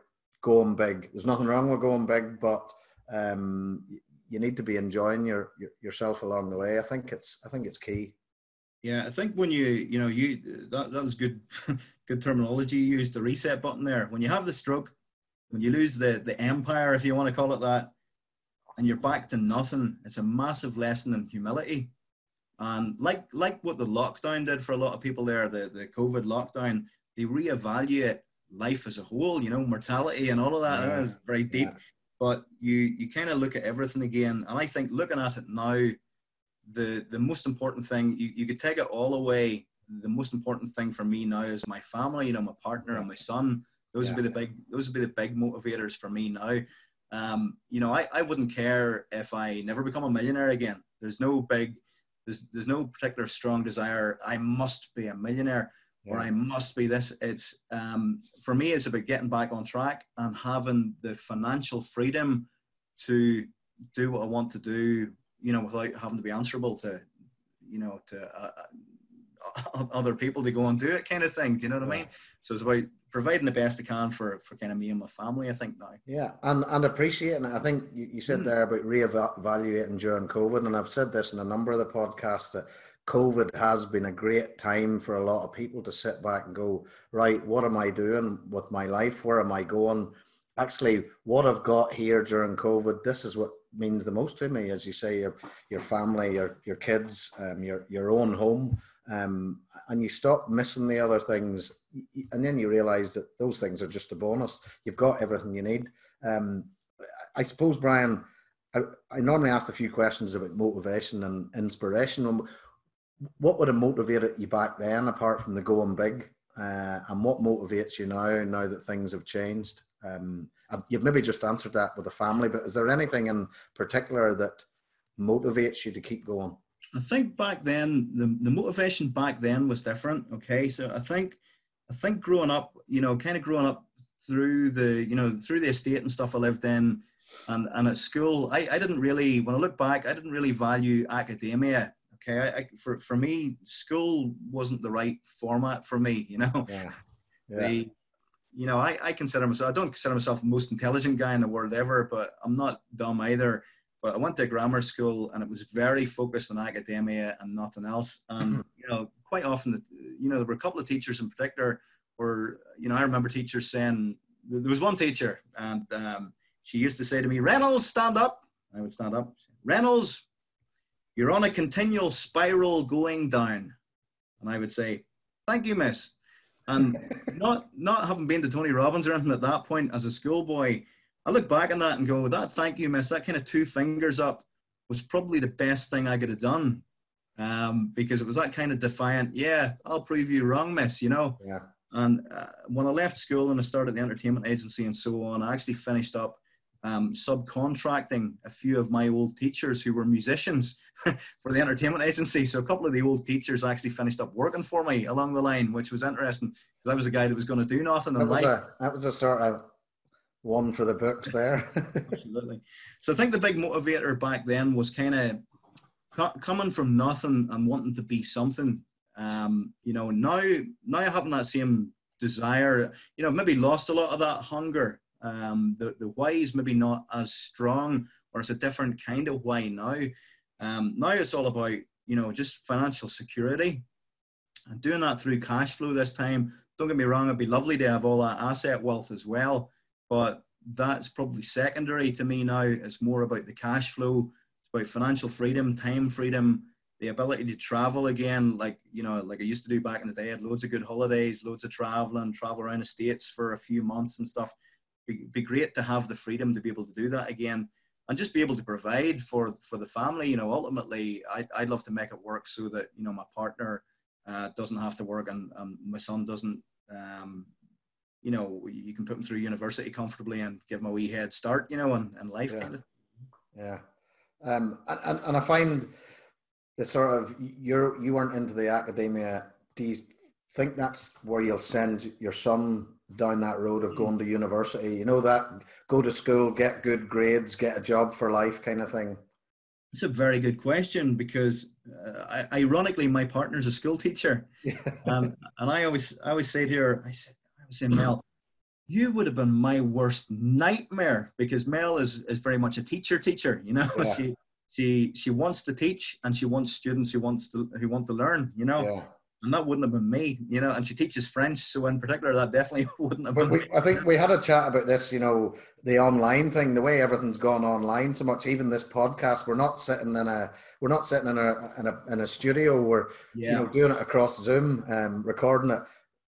going big. There's nothing wrong with going big, but um, you need to be enjoying your, your, yourself along the way. I think it's I think it's key. Yeah, I think when you you know you that that was good good terminology you used the reset button there. When you have the stroke, when you lose the the empire, if you want to call it that, and you're back to nothing, it's a massive lesson in humility. And like like what the lockdown did for a lot of people there, the the COVID lockdown, they reevaluate life as a whole. You know, mortality and all of that. Yeah. very deep. Yeah. But you you kind of look at everything again, and I think looking at it now the the most important thing you, you could take it all away the most important thing for me now is my family you know my partner and my son those yeah. would be the big those would be the big motivators for me now um, you know I, I wouldn't care if i never become a millionaire again there's no big there's there's no particular strong desire i must be a millionaire yeah. or i must be this it's um, for me it's about getting back on track and having the financial freedom to do what i want to do you know, without having to be answerable to, you know, to uh, uh other people to go and do it kind of thing. Do you know what yeah. I mean? So it's about providing the best I can for, for kind of me and my family, I think now. Yeah. And, and appreciating it. I think you, you said mm. there about reevaluating during COVID. And I've said this in a number of the podcasts that COVID has been a great time for a lot of people to sit back and go, right, what am I doing with my life? Where am I going? Actually, what I've got here during COVID, this is what means the most to me, as you say, your your family, your your kids, um, your your own home, um, and you stop missing the other things, and then you realise that those things are just a bonus. You've got everything you need. Um, I suppose, Brian, I, I, normally ask a few questions about motivation and inspiration. What would have motivated you back then, apart from the going big, uh, and what motivates you now? Now that things have changed. Um, you've maybe just answered that with the family, but is there anything in particular that motivates you to keep going? I think back then the, the motivation back then was different. Okay, so I think I think growing up, you know, kind of growing up through the you know through the estate and stuff I lived in, and and at school, I, I didn't really when I look back, I didn't really value academia. Okay, I, I, for for me, school wasn't the right format for me. You know, yeah. Yeah. The, you know, I, I consider myself, I don't consider myself the most intelligent guy in the world ever, but I'm not dumb either. But I went to grammar school and it was very focused on academia and nothing else. And, mm-hmm. you know, quite often, you know, there were a couple of teachers in particular where, you know, I remember teachers saying, there was one teacher and um, she used to say to me, Reynolds, stand up. I would stand up. Reynolds, you're on a continual spiral going down. And I would say, thank you, miss. And not not having been to Tony Robbins or anything at that point as a schoolboy, I look back on that and go, that thank you, miss, that kind of two fingers up was probably the best thing I could have done. Um, because it was that kind of defiant, yeah, I'll prove you wrong, miss, you know? Yeah. And uh, when I left school and I started the entertainment agency and so on, I actually finished up um, subcontracting a few of my old teachers who were musicians for the entertainment agency. So a couple of the old teachers actually finished up working for me along the line, which was interesting because I was a guy that was going to do nothing that in life. A, that was a sort of one for the books there. Absolutely. So I think the big motivator back then was kind of co- coming from nothing and wanting to be something. Um, you know, now now having that same desire, you know, maybe lost a lot of that hunger. Um, the the why is maybe not as strong, or it's a different kind of why now. Um, now it's all about you know just financial security and doing that through cash flow this time. Don't get me wrong, it'd be lovely to have all that asset wealth as well but that's probably secondary to me now. It's more about the cash flow, it's about financial freedom, time freedom, the ability to travel again, like you know, like I used to do back in the day. I had loads of good holidays, loads of traveling, travel around the states for a few months and stuff. Be, be great to have the freedom to be able to do that again, and just be able to provide for for the family. You know, ultimately, I, I'd love to make it work so that you know my partner uh, doesn't have to work and, and my son doesn't um, you know, you can put them through university comfortably and give them a wee head start, you know, and, and life yeah. kind of. Yeah. Um, and, and I find the sort of, you're, you weren't into the academia. Do you think that's where you'll send your son down that road of going to university? You know, that go to school, get good grades, get a job for life kind of thing? It's a very good question because, uh, ironically, my partner's a school teacher, um, and I always, I always say to her, I said, saying, Mel, you would have been my worst nightmare because Mel is, is very much a teacher teacher, you know. Yeah. She she she wants to teach and she wants students who wants to who want to learn, you know. Yeah. And that wouldn't have been me, you know. And she teaches French, so in particular, that definitely wouldn't have but been. We, I think we had a chat about this, you know, the online thing, the way everything's gone online so much. Even this podcast, we're not sitting in a we're not sitting in a in a, in a studio. We're yeah. you know doing it across Zoom, um, recording it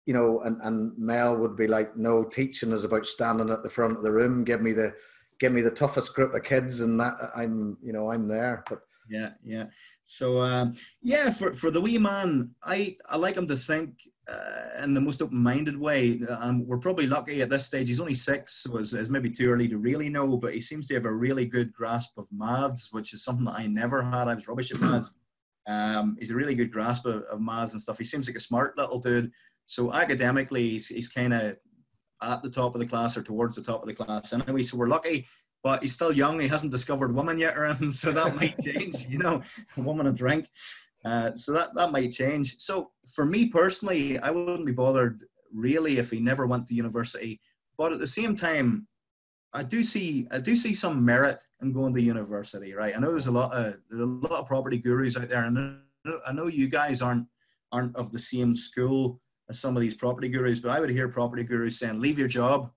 you know, and, and Mel would be like, no, teaching is about standing at the front of the room. Give me the, give me the toughest group of kids, and that I'm, you know, I'm there. But yeah, yeah. So um, yeah, for for the wee man, I I like him to think uh, in the most open-minded way. Um, we're probably lucky at this stage. He's only six, so it's, it's maybe too early to really know. But he seems to have a really good grasp of maths, which is something that I never had. I was rubbish at maths. Um, he's a really good grasp of, of maths and stuff. He seems like a smart little dude. So academically, he's, he's kind of at the top of the class or towards the top of the class anyway. So we're lucky, but he's still young. He hasn't discovered women yet or anything. So that might change, you know, a woman a drink. Uh, so that, that might change. So for me personally, I wouldn't be bothered really if he never went to university. But at the same time, I do see I do see some merit in going to university, right? I know there's a lot of there's a lot of property gurus out there, and I know, you guys aren't aren't of the same school as some of these property gurus, but I would hear property gurus saying, leave your job,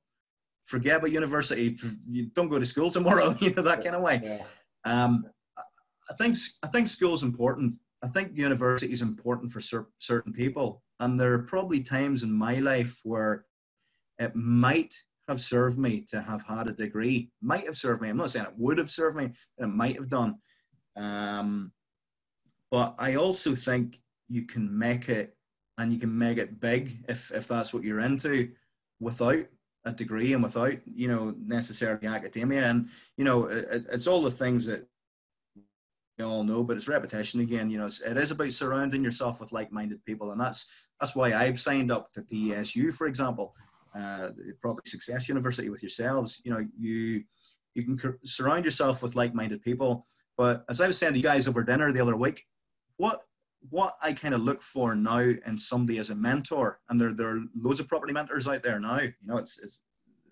forget about university, you don't go to school tomorrow, you know, that kind of way. Yeah. Um, I think, I think school is important. I think university is important for cer- certain people. And there are probably times in my life where it might have served me to have had a degree. Might have served me. I'm not saying it would have served me. It might have done. Um, but I also think you can make it and you can make it big if if that's what you're into without a degree and without you know necessarily academia. And you know it, it's all the things that you all know but it's repetition again you know it is about surrounding yourself with like-minded people. And that's that's why i've signed up to psu for example uh, property success university with yourselves. You know you you can surround yourself with like-minded people. But as i was saying to you guys over dinner the other week what what I kind of look for now in somebody as a mentor, and there, there are loads of property mentors out there now. You know, it's, it's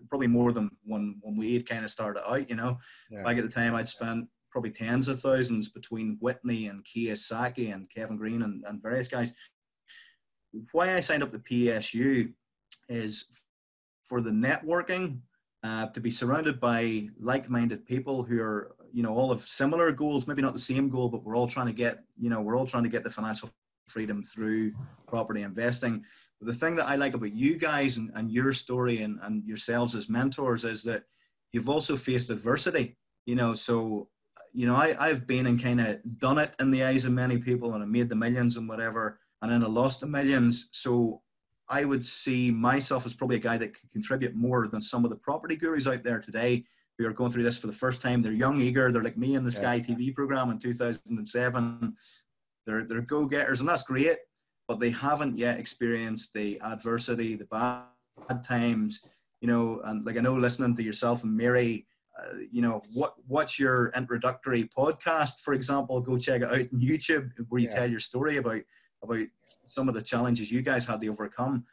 probably more than when when we had kind of started out. You know, yeah. back at the time, I'd spent probably tens of thousands between Whitney and Kiyosaki and Kevin Green and, and various guys. Why I signed up to PSU is for the networking, uh, to be surrounded by like-minded people who are you know all have similar goals maybe not the same goal but we're all trying to get you know we're all trying to get the financial freedom through property investing but the thing that i like about you guys and, and your story and, and yourselves as mentors is that you've also faced adversity. You know, so you know, I, I've been and kind of done it in the eyes of many people and I made the millions and whatever, and then I lost the millions. So I would see myself as probably a guy that could contribute more than some of the property gurus out there today who are going through this for the first time. They're young, eager. They're like me in the yeah. Sky TV program in 2007. They're, they're go getters, and that's great, but they haven't yet experienced the adversity, the bad times, you know. And like I know listening to yourself and Mary, uh, you know, what what's your introductory podcast, for example? Go check it out on YouTube where you yeah. tell your story about about some of the challenges you guys had to overcome.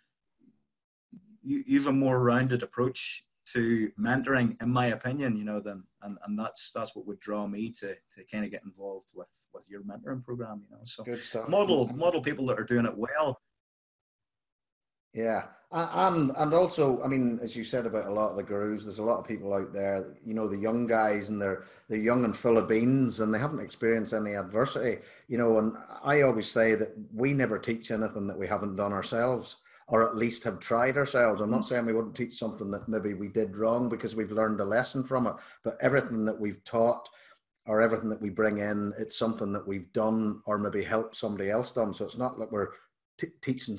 You, you have a more rounded approach to mentoring, in my opinion, you know, then and, and that's that's what would draw me to to kind of get involved with with your mentoring program, you know. So Good stuff. model model people that are doing it well. Yeah, and and also, I mean, as you said about a lot of the gurus, there's a lot of people out there, you know, the young guys, and they're they're young and full of beans, and they haven't experienced any adversity, you know. And I always say that we never teach anything that we haven't done ourselves or at least have tried ourselves. I'm not saying we wouldn't teach something that maybe we did wrong because we've learned a lesson from it, but everything that we've taught or everything that we bring in, it's something that we've done or maybe helped somebody else done. So it's not like we're t- teaching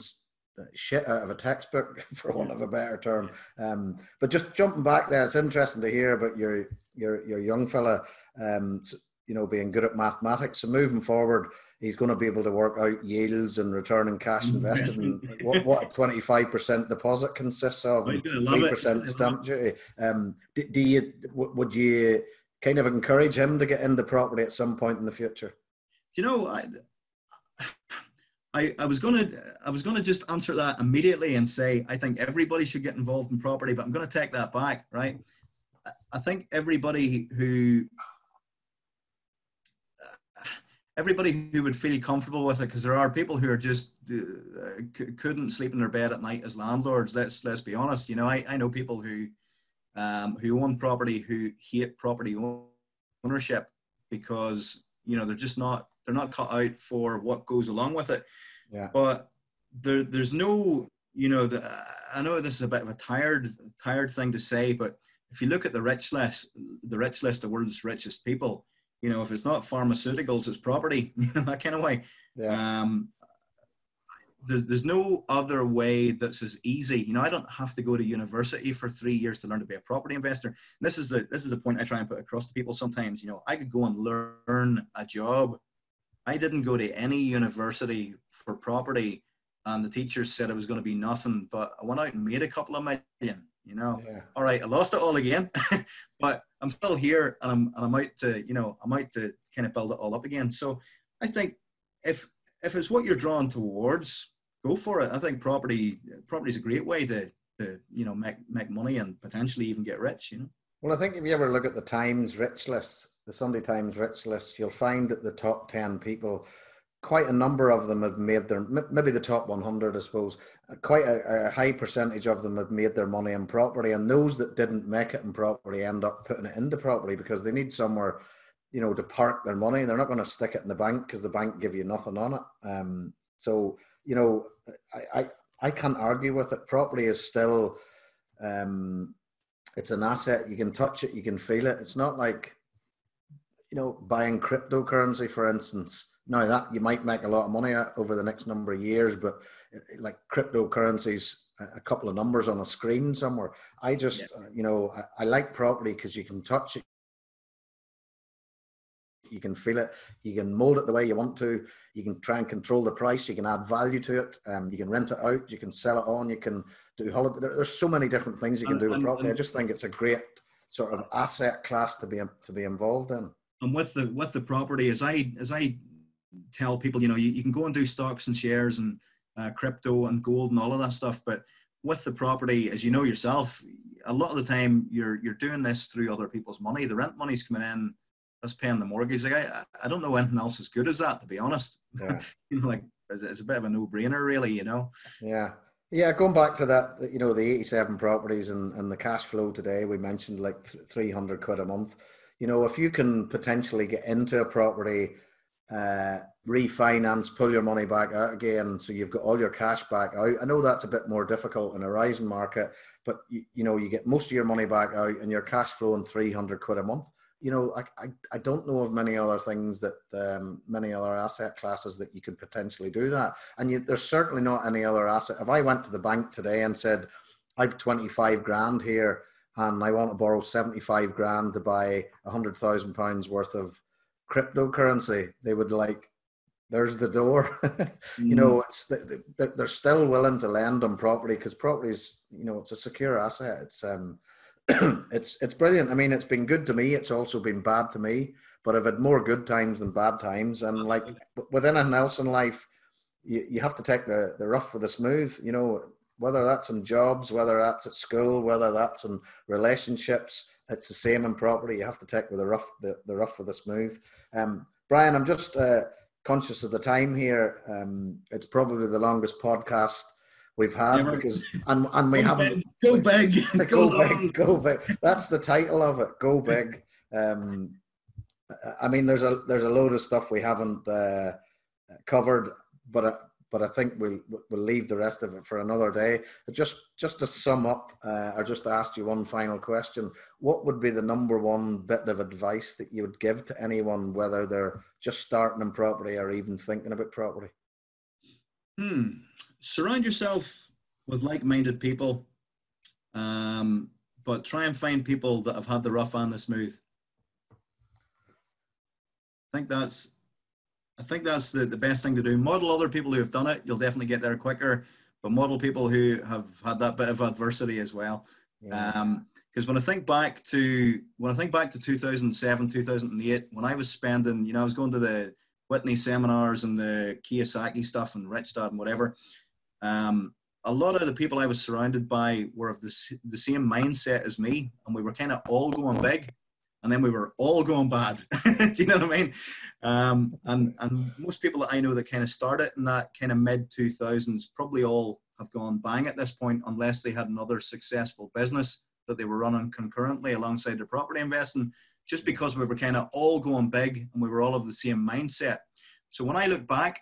shit out of a textbook, for want of a better term. Um, but just jumping back there, it's interesting to hear about your your your young fella, um, you know, being good at mathematics. So moving forward he's going to be able to work out yields and return on cash invested and what, what a 25% deposit consists of, 3% stamp duty. Um, do, do, you, would you kind of encourage him to get into property at some point in the future? You know, I, I, I was gonna I was gonna just answer that immediately and say I think everybody should get involved in property, but I'm gonna take that back, right? I think everybody who everybody who would feel comfortable with it because there are people who are just uh, c- couldn't sleep in their bed at night as landlords let's let's be honest you know i, I know people who um, who own property who hate property ownership because you know they're just not they're not cut out for what goes along with it. Yeah. But there there's no you know the, i know this is a bit of a tired tired thing to say but if you look at the rich list the rich list of world's richest people you know, if it's not pharmaceuticals, it's property, that kind of way. Yeah. Um, there's, there's no other way that's as easy. You know, I don't have to go to university for three years to learn to be a property investor. And this is the this is the point I try and put across to people sometimes. You know, I could go and learn a job. I didn't go to any university for property, and the teachers said it was going to be nothing. But I went out and made a couple of million you know yeah. all right i lost it all again but i'm still here and i'm and i'm out to you know i'm out to kind of build it all up again. So i think if if it's what you're drawn towards go for it. I think property property is a great way to to you know make make money and potentially even get rich you know? Well i think if you ever look at the times rich list the sunday times rich list you'll find that the top 10 people quite a number of them have made their maybe the top 100 i suppose uh, quite a, a, high percentage of them have made their money in property and those that didn't make it in property end up putting it into property because they need somewhere you know to park their money they're not going to stick it in the bank because the bank give you nothing on it. Um, so you know I, I i can't argue with it. Property is still um, it's an asset. You can touch it you can feel it. It's not like you know buying cryptocurrency for instance now that you might make a lot of money over the next number of years, but uh, like cryptocurrencies, a couple of numbers on a screen somewhere. I just, yeah. uh, you know, I, I like property because you can touch it, you can feel it, you can mold it the way you want to, you can try and control the price, you can add value to it, um, you can rent it out, you can sell it on, you can do holiday. There, there's so many different things you can do with property. I just think it's a great sort of asset class to be to be involved in. And with the with the property, as I as I tell people, you know, you, you can go and do stocks and shares and uh, crypto and gold and all of that stuff, but with the property, as you know yourself, a lot of the time you're you're doing this through other people's money. The rent money's coming in, that's paying the mortgage. Like I, I don't know anything else as good as that, to be honest. Yeah. you know, like it's, it's a bit of a no-brainer, really. You know. Yeah. Yeah, going back to that, you know, the 87 properties and, and the cash flow today, we mentioned like 300 quid a month. You know, if you can potentially get into a property uh, refinance, pull your money back out again, so you've got all your cash back out. I know that's a bit more difficult in a rising market, but you, you know you get most of your money back out, and your cash flowing three hundred quid a month. You know, I, I, I don't know of many other things that um, many other asset classes that you could potentially do that, and you, there's certainly not any other asset. If I went to the bank today and said, "I've twenty five grand here," and I want to borrow seventy five grand to buy a hundred thousand pounds worth of cryptocurrency, they would like, there's the door. you know, mm. it's they're still willing to lend on property because property is, you know, it's a secure asset. It's um, it's it's brilliant. I mean, it's been good to me. It's also been bad to me. But I've had more good times than bad times. And like with anything else in life, you, you have to take the, the rough for the smooth. You know, whether that's in jobs, whether that's at school, whether that's in relationships, it's the same in property. You have to take with the rough the, the rough for the smooth. Um, Brian, I'm just uh, conscious of the time here. Um, it's probably the longest podcast we've had Never. because and, and we go haven't big. go big go, go big go big that's the title of it go big um, i mean there's a there's a load of stuff we haven't uh, covered but uh, but I think we'll we'll leave the rest of it for another day. Just just to sum up, uh, or just to ask you one final question: What would be the number one bit of advice that you would give to anyone, whether they're just starting in property or even thinking about property? Hmm. Surround yourself with like-minded people, um, but try and find people that have had the rough and the smooth. I think that's I think that's the, the best thing to do. Model other people who have done it. You'll definitely get there quicker. But model people who have had that bit of adversity as well. Yeah. Um, because when I think back to when I think back to 2007, 2008, when I was spending, you know, I was going to the Whitney seminars and the Kiyosaki stuff and Rich Dad and whatever. Um, a lot of the people I was surrounded by were of the, the same mindset as me, and we were kind of all going big and then we were all going bad. Do you know what I mean? Um, and and most people that I know that kind of started in that kind of mid two thousands probably all have gone bang at this point, unless they had another successful business that they were running concurrently alongside their property investing. Just because we were kind of all going big and we were all of the same mindset. So when I look back,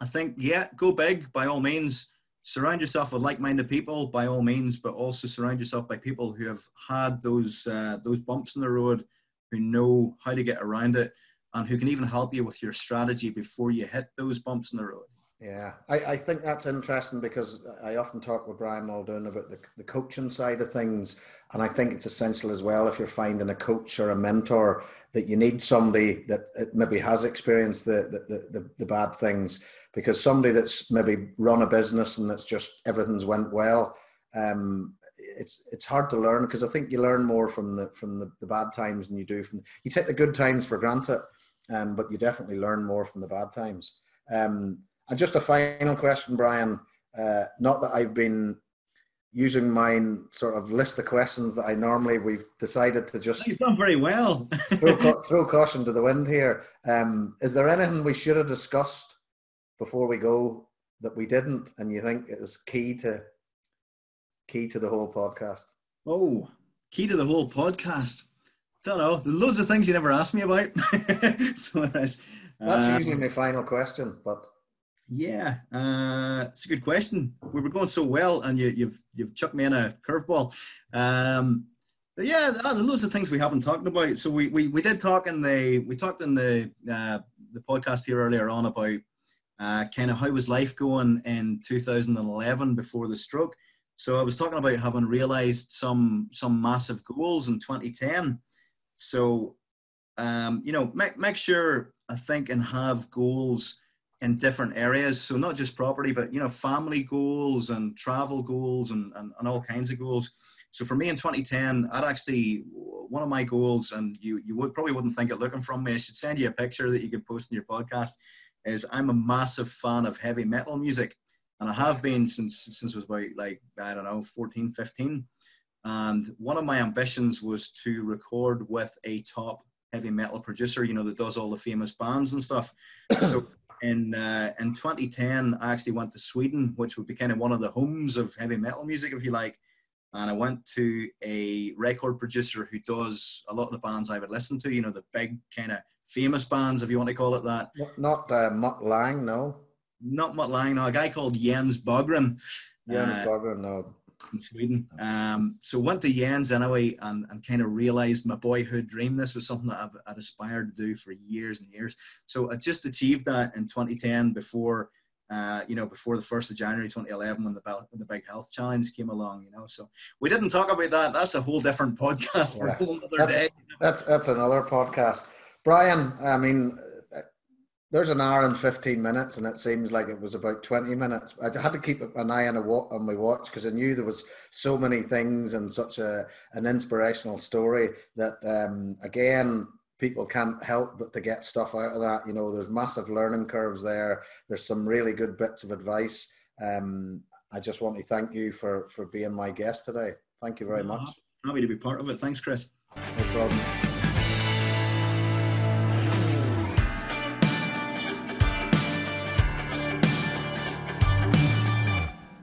I think yeah, go big by all means surround yourself with like-minded people by all means, but also surround yourself by people who have had those uh, those bumps in the road, who know how to get around it, and who can even help you with your strategy before you hit those bumps in the road. Yeah, I, I think that's interesting because I often talk with Brian Muldoon about the, the coaching side of things. And I think it's essential as well if you're finding a coach or a mentor that you need somebody that maybe has experienced the, the, the, the bad things because somebody that's maybe run a business and that's just everything's went well um, it's it's hard to learn because I think you learn more from the from the, the bad times than you do from you take the good times for granted, um, but you definitely learn more from the bad times. Um, and just a final question, Brian. Uh, not that I've been using my sort of list of questions that I normally we've decided to just. You've done very well. throw, throw, caution to the wind here. Um, is there anything we should have discussed before we go that we didn't and you think is key to key to the whole podcast? Oh, key to the whole podcast. Don't know. There's loads of things you never asked me about. so that's um, usually my final question, but yeah, uh, it's a good question. We were going so well, and you, have you've, you've chucked me in a curveball. Um, but yeah, there's loads of things we haven't talked about. So we, we, we did talk in the we talked in the uh, the podcast here earlier on about uh, kind of how was life going in 2011 before the stroke. So I was talking about having realized some some massive goals in 2010. So um, you know, make make sure I think and have goals in different areas. So not just property, but you know, family goals and travel goals and, and, and all kinds of goals. So for me in 2010, I'd actually one of my goals, and you you would probably wouldn't think it looking from me. I should send you a picture that you could post in your podcast is I'm a massive fan of heavy metal music. And I have been since since I was about like, I don't know, 14, 15. And one of my ambitions was to record with a top heavy metal producer, you know, that does all the famous bands and stuff. so in uh, in 2010, I actually went to Sweden, which would be kind of one of the homes of heavy metal music, if you like. And I went to a record producer who does a lot of the bands I would listen to. You know, the big kind of famous bands, if you want to call it that. Not uh, Mutt Lange, no. Not Mutt Lange, no. A guy called Jens Bogren. Jens uh, Bogren, no. In Sweden. Um, so went to Jens anyway, and, and kind of realized my boyhood dream. This was something that I've, I'd aspired to do for years and years. So I just achieved that in 2010 before uh, you know, before the first of January 2011 when the when the big health challenge came along, you know. So we didn't talk about that. That's a whole different podcast for yeah. a whole other that's, day. That's that's another podcast. Brian, I mean, there's an hour and 15 minutes, and it seems like it was about 20 minutes. I had to keep an eye on, a, on my watch because I knew there was so many things and such a an inspirational story that, um, again, people can't help but to get stuff out of that. You know, there's massive learning curves there. There's some really good bits of advice. Um, I just want to thank you for for being my guest today. Thank you very much. Happy to be part of it. Thanks, Chris. No problem.